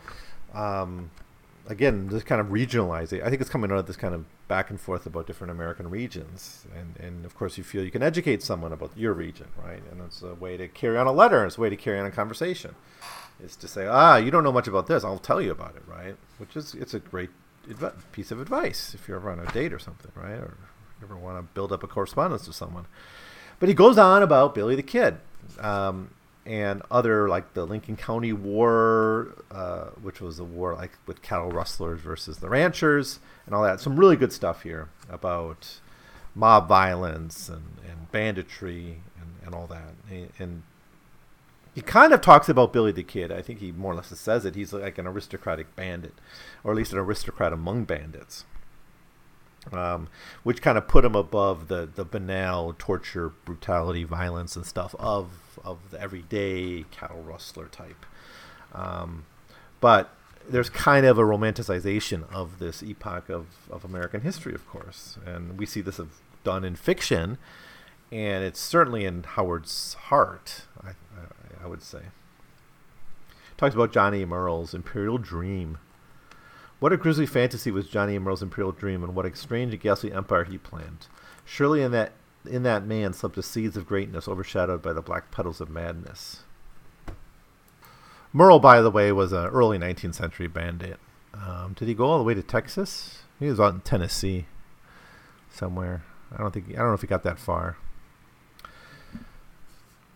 Um, again, this kind of regionalizing. I think it's coming out of this kind of back and forth about different American regions, and and of course you feel you can educate someone about your region, right? And it's a way to carry on a letter. It's a way to carry on a conversation. Is to say, ah, you don't know much about this. I'll tell you about it, right? Which is it's a great adv- piece of advice if you're ever on a date or something, right? Or you ever want to build up a correspondence with someone. But he goes on about Billy the Kid um, and other like the Lincoln County War, uh, which was a war like with cattle rustlers versus the ranchers and all that. Some really good stuff here about mob violence and, and banditry and, and all that. And, and he kind of talks about Billy the Kid. I think he more or less says it. He's like an aristocratic bandit, or at least an aristocrat among bandits um, which kind of put him above the, the banal torture, brutality, violence, and stuff of of the everyday cattle rustler type. Um, but there's kind of a romanticization of this epoch of, of American history, of course, and we see this done in fiction, and it's certainly in Howard's heart. I, I, I would say. Talks about John A. Murrell's Imperial Dream what a grisly fantasy was John A. Murrell's imperial dream, and what a strange and ghastly empire he planned. Surely in that in that man slept the seeds of greatness overshadowed by the black petals of madness. Murrell, by the way, was an early 19th century bandit. Um, did he go all the way to Texas? He was out in Tennessee somewhere. I don't think I don't know if he got that far.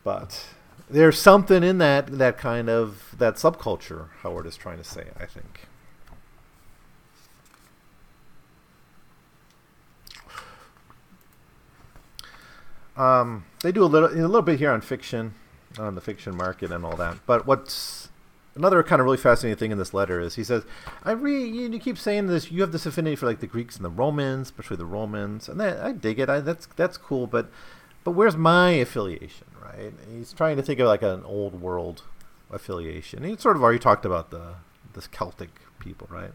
But there's something in that that kind of that subculture Howard is trying to say, I think. Um, they do a little a little bit here on fiction, on the fiction market and all that. But what's another kind of really fascinating thing in this letter is he says, "I read you, you keep saying this. You have this affinity for like the Greeks and the Romans, especially the Romans, and that, I dig it. I, that's that's cool. But but where's my affiliation, right? He's trying to think of like an old world affiliation. He sort of already talked about the this Celtic people, right?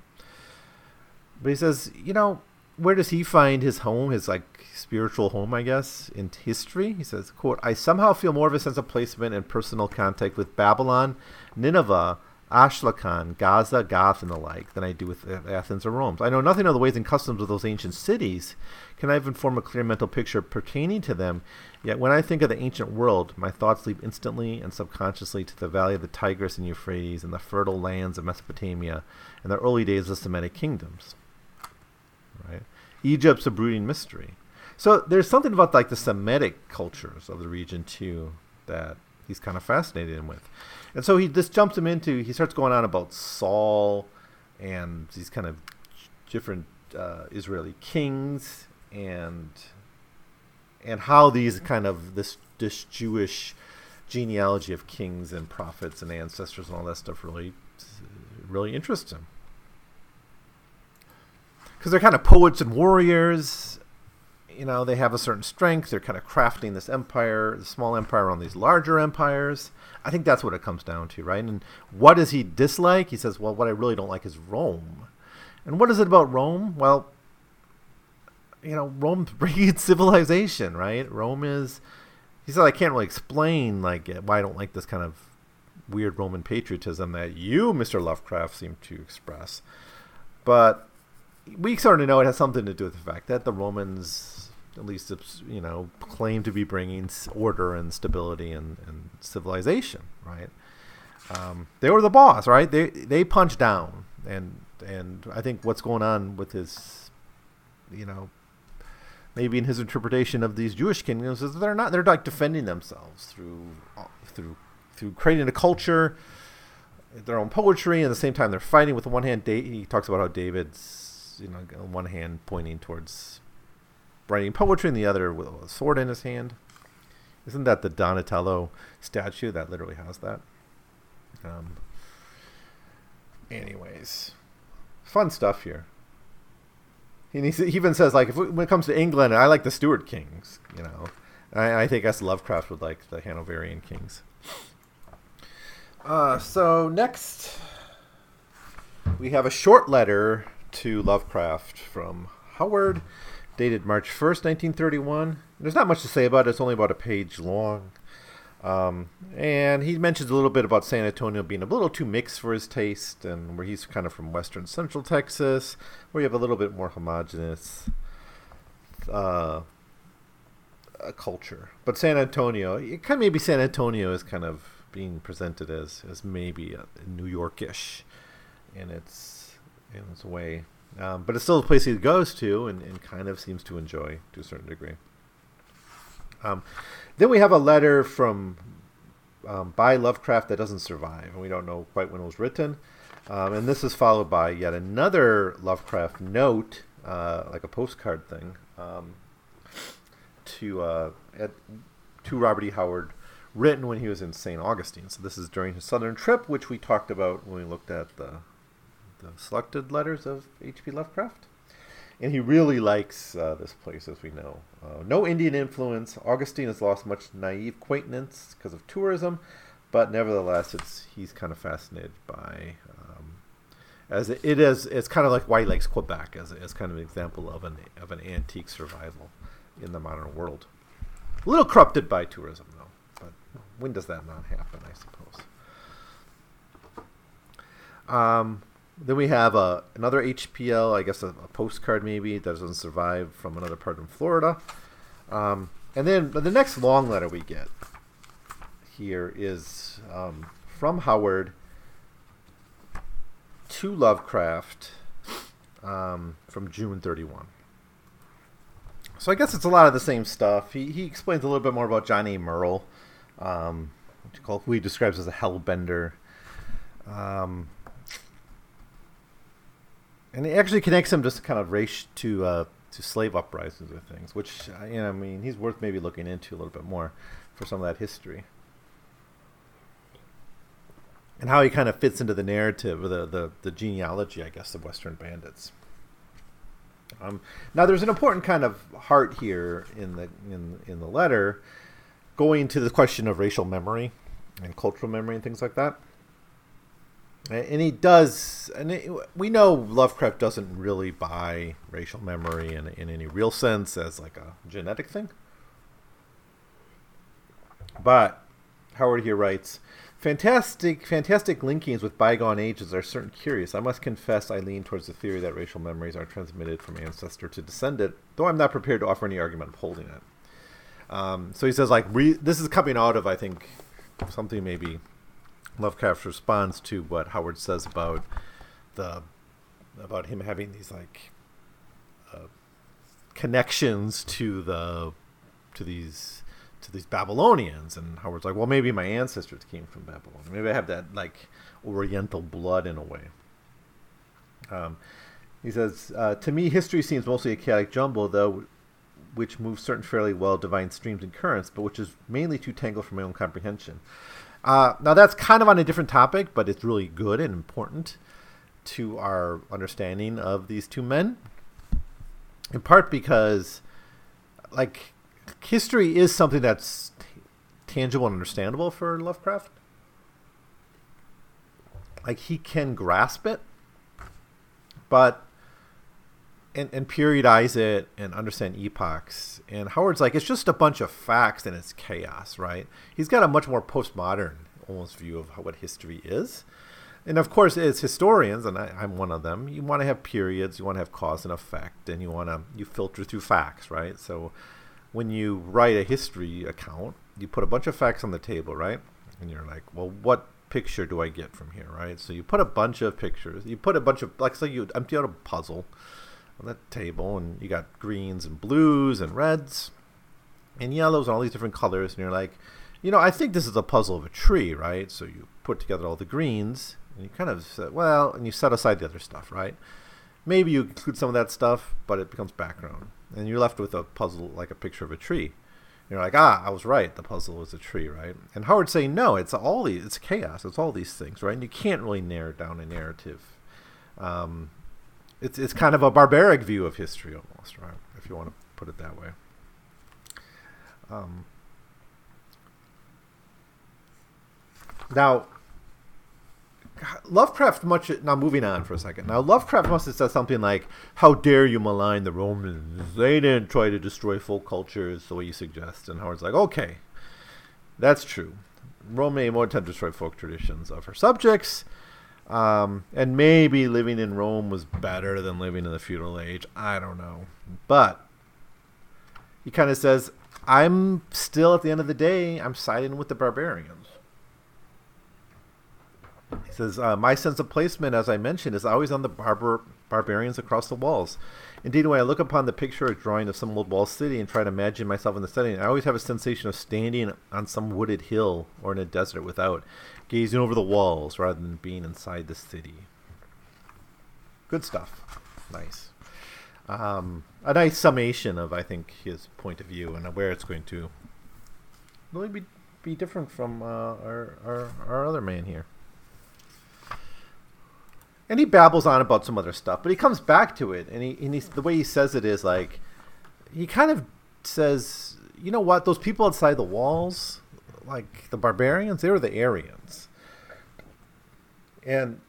But he says, you know, where does he find his home? His like spiritual home, I guess, in history. He says, quote, I somehow feel more of a sense of placement and personal contact with Babylon, Nineveh, Ashkelon, Gaza, Gath, and the like than I do with Athens or Rome. I know nothing of the ways and customs of those ancient cities. Can I even form a clear mental picture pertaining to them? Yet when I think of the ancient world, my thoughts leap instantly and subconsciously to the valley of the Tigris and Euphrates and the fertile lands of Mesopotamia and the early days of the Semitic kingdoms. Right? Egypt's a brooding mystery. So there's something about like the Semitic cultures of the region too that he's kind of fascinated with, and so he just jumps him into. He starts going on about Saul and these kind of different uh, Israeli kings and and how these kind of this this Jewish genealogy of kings and prophets and ancestors and all that stuff really really interests him because they're kind of poets and warriors you know, they have a certain strength. They're kind of crafting this empire, the small empire on these larger empires. I think that's what it comes down to, right? And what does he dislike? He says, well, what I really don't like is Rome. And what is it about Rome? Well, you know, Rome's bringing civilization, right? Rome is. He said, I can't really explain like why I don't like this kind of weird Roman patriotism that you, Mr. Lovecraft, seem to express. But we sort of know it has something to do with the fact that the Romans at least you know claim to be bringing order and stability and, and civilization right? Um, they were the boss right? They they punch down. And and i think what's going on with his you know maybe in his interpretation of these jewish kingdoms is they're not they're like defending themselves through through through creating a culture their own poetry and at the same time they're fighting with the one hand. He talks about how david's you know on one hand pointing towards writing poetry and the other with a sword in his hand. Isn't that the Donatello statue that literally has that? Um, anyways, fun stuff here. He, he even says like if when it comes to England, I like the Stuart kings. You know, I, I think S. Lovecraft would like the Hanoverian kings. Uh, so next, we have a short letter to Lovecraft from Howard dated March 1st, 1931. There's not much to say about it, it's only about a page long. Um, and he mentions a little bit about San Antonio being a little too mixed for his taste, and where he's kind of from western central Texas, where you have a little bit more homogenous uh, culture. But San Antonio, it kind of maybe San Antonio is kind of being presented as as maybe New Yorkish in its in its way, um, but it's still a place he goes to and, and kind of seems to enjoy to a certain degree. Um, then we have a letter from um, by Lovecraft that doesn't survive, and we don't know quite when it was written. Um, and this is followed by yet another Lovecraft note, uh, like a postcard thing, um, to uh, at, to Robert E. Howard, written when he was in St. Augustine. So this is during his southern trip, which we talked about when we looked at the the selected letters of H.P. Lovecraft and he really likes uh, this place, as we know. Uh, no Indian influence. Augustine has lost much naive quaintness because of tourism, but nevertheless, it's he's kind of fascinated by. Um, as it, it is, it's kind of like White he likes Quebec as, as kind of an example of an of an antique survival in the modern world. A little corrupted by tourism, though. But when does that not happen? I suppose. Um, then we have uh, another HPL, I guess a, a, postcard maybe that doesn't survive from another part in Florida. Um, and then the next long letter we get here is um, from Howard to Lovecraft um, from June 31. So I guess it's a lot of the same stuff. He, he explains a little bit more about John A. Murrell, um, who he describes as a hellbender. Um, and it actually connects him just kind of race to uh, to slave uprisings or things, which uh, you know, I mean, he's worth maybe looking into a little bit more for some of that history, and how he kind of fits into the narrative the the, the genealogy, I guess, of Western bandits. Um, now, there's an important kind of heart here in the in in the letter, going to the question of racial memory and cultural memory and things like that and he does and it, we know lovecraft doesn't really buy racial memory in, in any real sense as like a genetic thing. But howard here writes fantastic fantastic linkings with bygone ages are certain curious. I must confess i lean towards the theory that racial memories are transmitted from ancestor to descendant though i'm not prepared to offer any argument upholding it. Um, so he says like re- this is coming out of i think something maybe Lovecraft responds to what Howard says about the about him having these like uh, connections to the to these to these Babylonians, and Howard's like, well, maybe my ancestors came from Babylon. Maybe I have that like Oriental blood in a way. Um, he says, uh, to me, history seems mostly a chaotic jumble, though, which moves certain fairly well defined streams and currents, but which is mainly too tangled for my own comprehension. Uh, now that's kind of on a different topic, but it's really good and important to our understanding of these two men. In part because, like, history is something that's t- tangible and understandable for Lovecraft. Like he can grasp it, but and, and periodize it and understand epochs. And Howard's like, it's just a bunch of facts and it's chaos, right? He's got a much more postmodern almost view of what history is. And of course, as historians, and I, am one of them, you want to have periods, you want to have cause and effect, and you want to you filter through facts, right? So when you write a history account, you put a bunch of facts on the table, right? And you're like, well, what picture do I get from here, right? So you put a bunch of pictures, you put a bunch of, like, say you empty out a puzzle on that table, and you got greens and blues and reds and yellows and all these different colors, and you're like, you know, I think this is a puzzle of a tree, right? So you put together all the greens, and you kind of said, well, and you set aside the other stuff, right? Maybe you include some of that stuff, but it becomes background, and you're left with a puzzle like a picture of a tree. You're like, ah, I was right. The puzzle was a tree, right? And Howard's saying, no, it's all these, it's chaos. It's all these things, right? And you can't really narrow down a narrative. Um, it's it's kind of a barbaric view of history almost, right? If you want to put it that way. Um, now, Lovecraft much now moving on for a second. Now Lovecraft must have said something like, "How dare you malign the Romans? They didn't try to destroy folk cultures the way you suggest." And Howard's like, "Okay, that's true. Rome more attempt to destroy folk traditions of her subjects, um, and maybe living in Rome was better than living in the feudal age. I don't know, but he kind of says, I'm still at the end of the day, I'm siding with the barbarians." He says, uh, My sense of placement, as I mentioned, is always on the barbar- barbarians across the walls. Indeed, when I look upon the picture or drawing of some old wall city and try to imagine myself in the setting, I always have a sensation of standing on some wooded hill or in a desert without, gazing over the walls rather than being inside the city. Good stuff. Nice. Um, a nice summation of, I think, his point of view and where it's going to really be, be different from uh, our, our, our other man here and he babbles on about some other stuff, but he comes back to it, and he and he's, the way he says it is like he kind of says, you know what, those people outside the walls, like the barbarians, they were the Aryans, and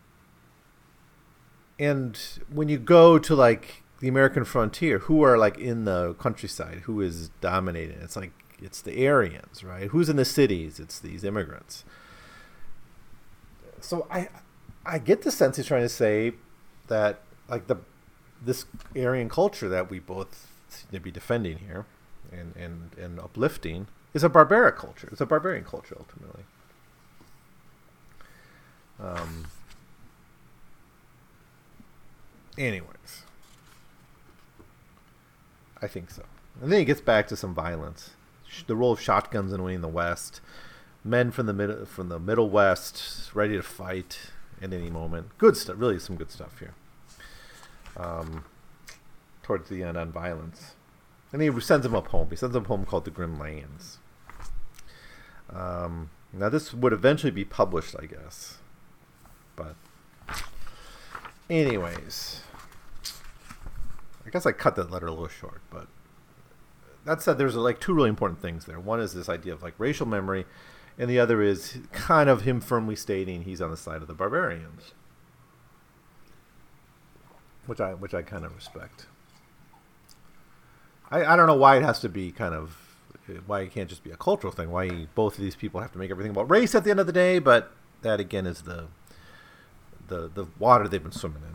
and when you go to like the American frontier, who are like in the countryside, who is dominating? It's like it's the Aryans, right? Who's in the cities? It's these immigrants. So I I get the sense he's trying to say that like the this Aryan culture that we both seem to be defending here and, and, and uplifting is a barbaric culture. It's a barbarian culture ultimately. Um, anyways, I think so. And then he gets back to some violence. The role of shotguns in winning the West. Men from the mid- from the Middle West ready to fight at any moment. Good stuff, really some good stuff here. Um, towards the end on violence. And he sends him a poem. He sends him a poem called The Grim Lands. Um, now, this would eventually be published, I guess. But, anyways, I guess I cut that letter a little short, but that said, there's like two really important things there. One is this idea of like racial memory, and the other is kind of him firmly stating he's on the side of the barbarians, which I which I kind of respect. I I don't know why it has to be kind of why it can't just be a cultural thing. Why both of these people have to make everything about race at the end of the day, but that again is the the the water they've been swimming in.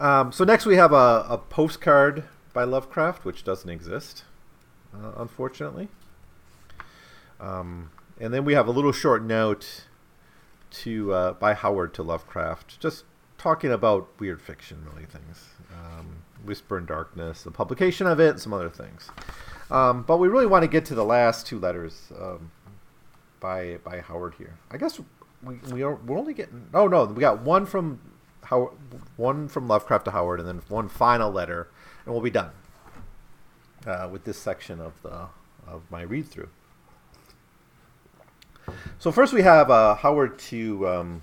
Um, so next we have a, a postcard by Lovecraft, which doesn't exist, uh, unfortunately. Um, and then we have a little short note to uh, by Howard to Lovecraft, just talking about weird fiction, really things. Um, Whisper in Darkness, the publication of it, some other things. Um, but we really want to get to the last two letters um, by by Howard here. I guess we we are we're only getting oh no we got one from Howard, one from Lovecraft to Howard, and then one final letter, and we'll be done uh, with this section of the of my read through. So first we have uh, Howard to, um,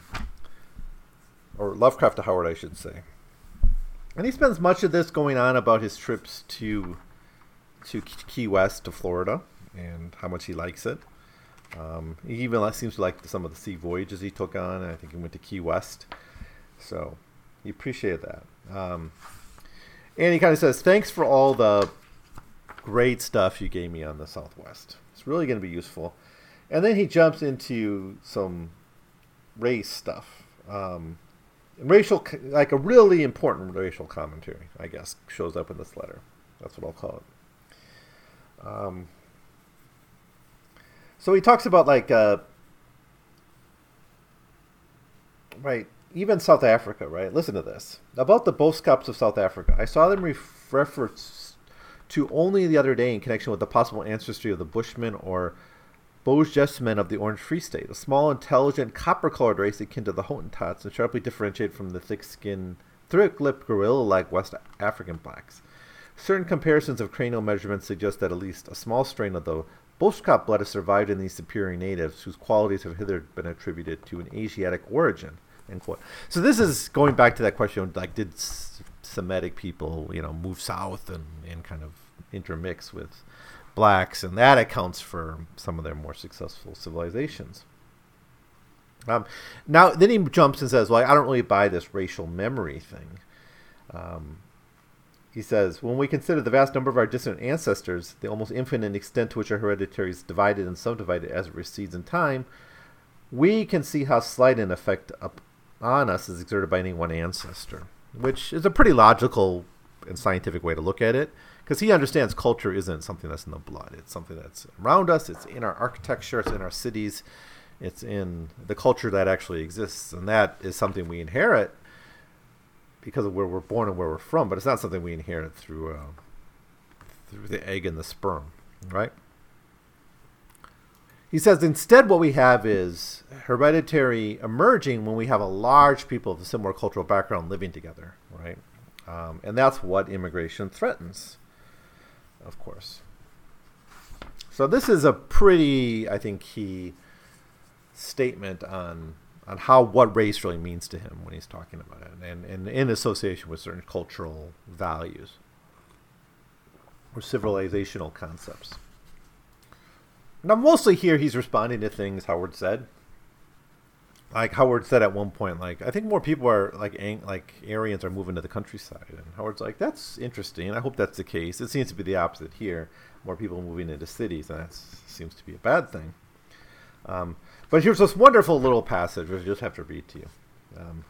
or Lovecraft to Howard, I should say, and he spends much of this going on about his trips to to Key West to Florida and how much he likes it. Um, he even seems to like some of the sea voyages he took on. I think he went to Key West, so he appreciated that. Um, and he kind of says, "Thanks for all the great stuff you gave me on the Southwest. It's really going to be useful." And then he jumps into some race stuff. Um, racial, like a really important racial commentary, I guess, shows up in this letter. That's what I'll call it. Um, so he talks about like, uh, right, even South Africa, right? Listen to this about the Boskops of South Africa. I saw them refer to only the other day in connection with the possible ancestry of the Bushmen or Bosjesmen of the Orange Free State, a small, intelligent, copper-colored race akin to the Hottentots and sharply differentiated from the thick-skinned, thick-lipped, gorilla-like West African blacks. Certain comparisons of cranial measurements suggest that at least a small strain of the Boskop blood has survived in these superior natives, whose qualities have hitherto been attributed to an Asiatic origin. End quote. So this is going back to that question: like, did Semitic people, you know, move south and, and kind of intermix with blacks, and that accounts for some of their more successful civilizations. Um, now, then he jumps and says, "Well, I don't really buy this racial memory thing." Um, he says, "When we consider the vast number of our distant ancestors, the almost infinite extent to which our hereditary is divided and subdivided as it recedes in time, we can see how slight an effect upon us is exerted by any one ancestor." Which is a pretty logical and scientific way to look at it, because he understands culture isn't something that's in the blood; it's something that's around us. It's in our architecture. It's in our cities it's in the culture that actually exists, and that is something we inherit because of where we're born and where we're from. But it's not something we inherit through uh, through the egg and the sperm, right? He says instead, what we have is hereditary emerging when we have a large people of a similar cultural background living together, right? Um, and that's what immigration threatens, of course. So this is a pretty, I think, key statement on on how what race really means to him when he's talking about it, and, and in association with certain cultural values or civilizational concepts. Now, mostly here he's responding to things Howard said. Like Howard said at one point, like I think more people are like ang- like Aryans are moving to the countryside, and Howard's like that's interesting. I hope that's the case. It seems to be the opposite here. More people moving into cities, and that seems to be a bad thing. Um, but here's this wonderful little passage, which I just have to read to you. Um,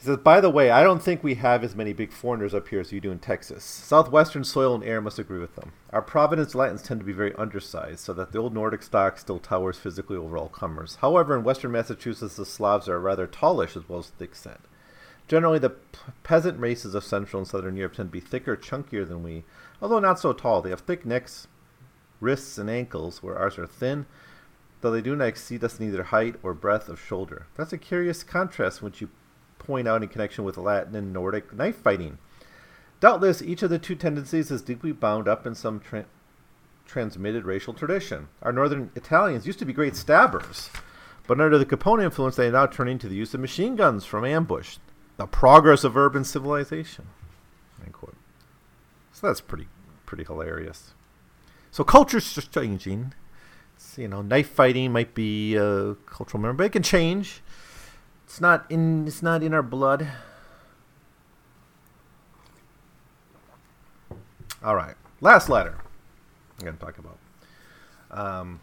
he says, By the way, I don't think we have as many big foreigners up here as you do in Texas. Southwestern soil and air must agree with them. Our Providence Latins tend to be very undersized, so that the old Nordic stock still towers physically over all comers. However, in western Massachusetts, the Slavs are rather tallish as well as thick set. Generally, the peasant races of Central and Southern Europe tend to be thicker, chunkier than we, although not so tall. They have thick necks, wrists, and ankles, where ours are thin though they do not exceed us in either height or breadth of shoulder. That's a curious contrast which you point out in connection with Latin and Nordic knife fighting. Doubtless, each of the two tendencies is deeply bound up in some tra- transmitted racial tradition. Our northern Italians used to be great stabbers, but under the Capone influence, they are now turning to the use of machine guns from ambush. The progress of urban civilization. So that's pretty, pretty hilarious. So culture's just changing you know, knife fighting might be a cultural memory, but it can change. It's not in it's not in our blood. All right, last letter. I'm gonna talk about um,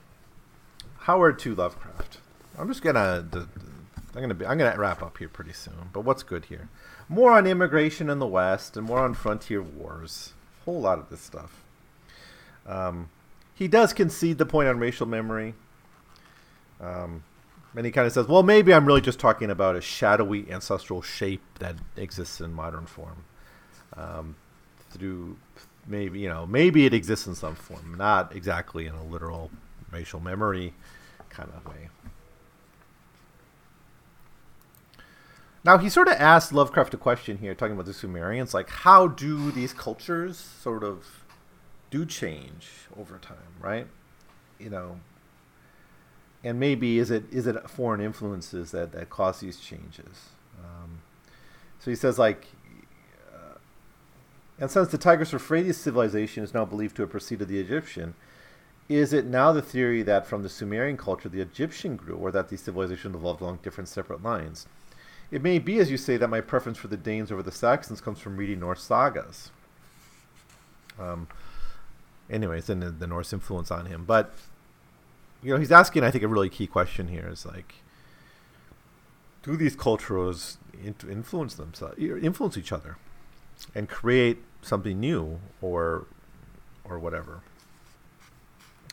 Howard to Lovecraft. I'm just gonna I'm gonna be I'm gonna wrap up here pretty soon. But what's good here? More on immigration in the West and more on frontier wars. Whole lot of this stuff. Um, he does concede the point on racial memory. Um, and he kind of says, well, maybe I'm really just talking about a shadowy ancestral shape that exists in modern form. Um, through maybe, you know, maybe it exists in some form, not exactly in a literal racial memory kind of way. Now, he sort of asked Lovecraft a question here, talking about the Sumerians, like, how do these cultures sort of do change over time, right? You know, and maybe is it is it foreign influences that that cause these changes? Um, so he says like, uh, and since the Tigris-Euphrates civilization is now believed to have preceded the Egyptian, is it now the theory that from the Sumerian culture the Egyptian grew, or that these civilizations evolved along different separate lines? It may be, as you say, that my preference for the Danes over the Saxons comes from reading Norse sagas. Um, anyways, and the, the Norse influence on him. But you know, he's asking, I think, a really key question here is like, do these cultures influence themselves, influence each other, and create something new, or or whatever?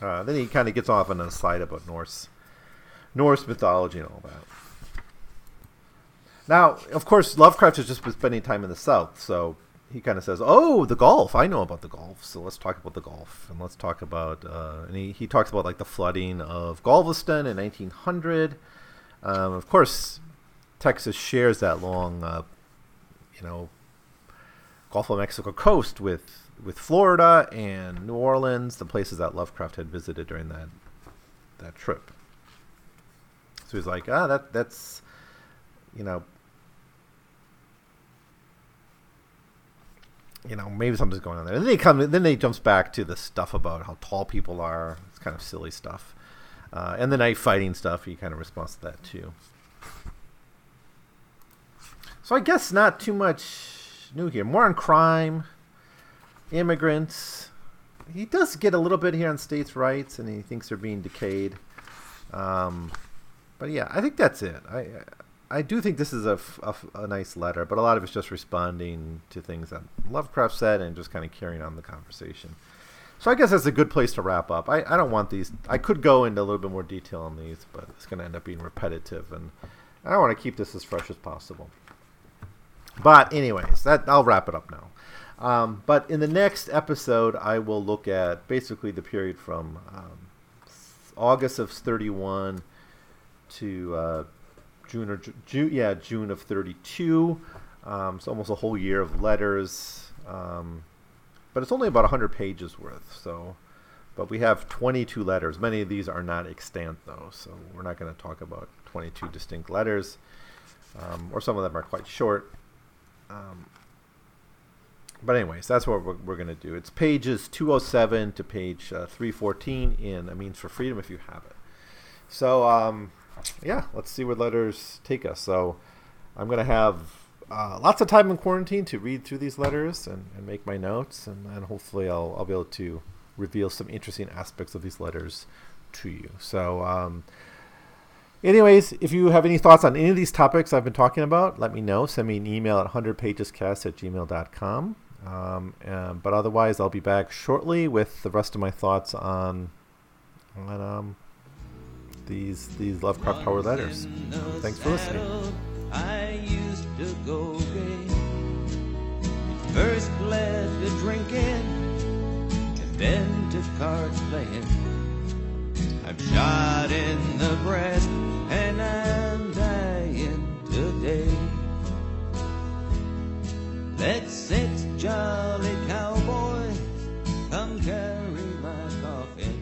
Uh, then he kind of gets off on a slide about Norse Norse mythology and all that. Now, of course, Lovecraft has just been spending time in the South, so he kind of says, "Oh, the Gulf. I know about the Gulf. So let's talk about the Gulf, and let's talk about." Uh, and he, he talks about like the flooding of Galveston in 1900. Um, of course, Texas shares that long, uh, you know, Gulf of Mexico coast with with Florida and New Orleans, the places that Lovecraft had visited during that that trip. So he's like, ah, that that's, you know, you know, maybe something's going on there. And then he comes, then he jumps back to the stuff about how tall people are. It's kind of silly stuff. Uh, and the knife fighting stuff, he kind of responds to that too. So I guess not too much new here. More on crime, immigrants. He does get a little bit here on states' rights, and he thinks they're being decayed. Um, but yeah, I think that's it. I I do think this is a, a, a, nice letter, but a lot of it's just responding to things that Lovecraft said and just kind of carrying on the conversation. So I guess that's a good place to wrap up. I, I don't want these. I could go into a little bit more detail on these, but it's going to end up being repetitive, and I want to keep this as fresh as possible. But anyways, that I'll wrap it up now. Um, but in the next episode, I will look at basically the period from um, August of 31 to uh, June or June, yeah, June of 32. Um, it's almost a whole year of letters, um, but it's only about 100 pages worth. So, but we have 22 letters. Many of these are not extant though, so we're not going to talk about 22 distinct letters, um, or some of them are quite short. Um, but anyways, that's what we're, we're going to do. It's pages 207 to page uh, 314 in A Means for Freedom if you have it. So, um, yeah, let's see where letters take us. So I'm going to have uh, lots of time in quarantine to read through these letters and, and make my notes, and, hopefully I'll, I'll be able to reveal some interesting aspects of these letters to you. So, um, anyways, if you have any thoughts on any of these topics I've been talking about, let me know. Send me an email at 100pagescast at gmail.com. Um, and, but otherwise, I'll be back shortly with the rest of my thoughts on, on um, these these Lovecraft Howard letters. Thanks for listening. I used to go gay. First led to drinking, and then to cards playing. I'm shot in the breast, and I'm dying today. Let six jolly cowboys come carry my coffin.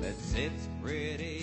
Let six pretty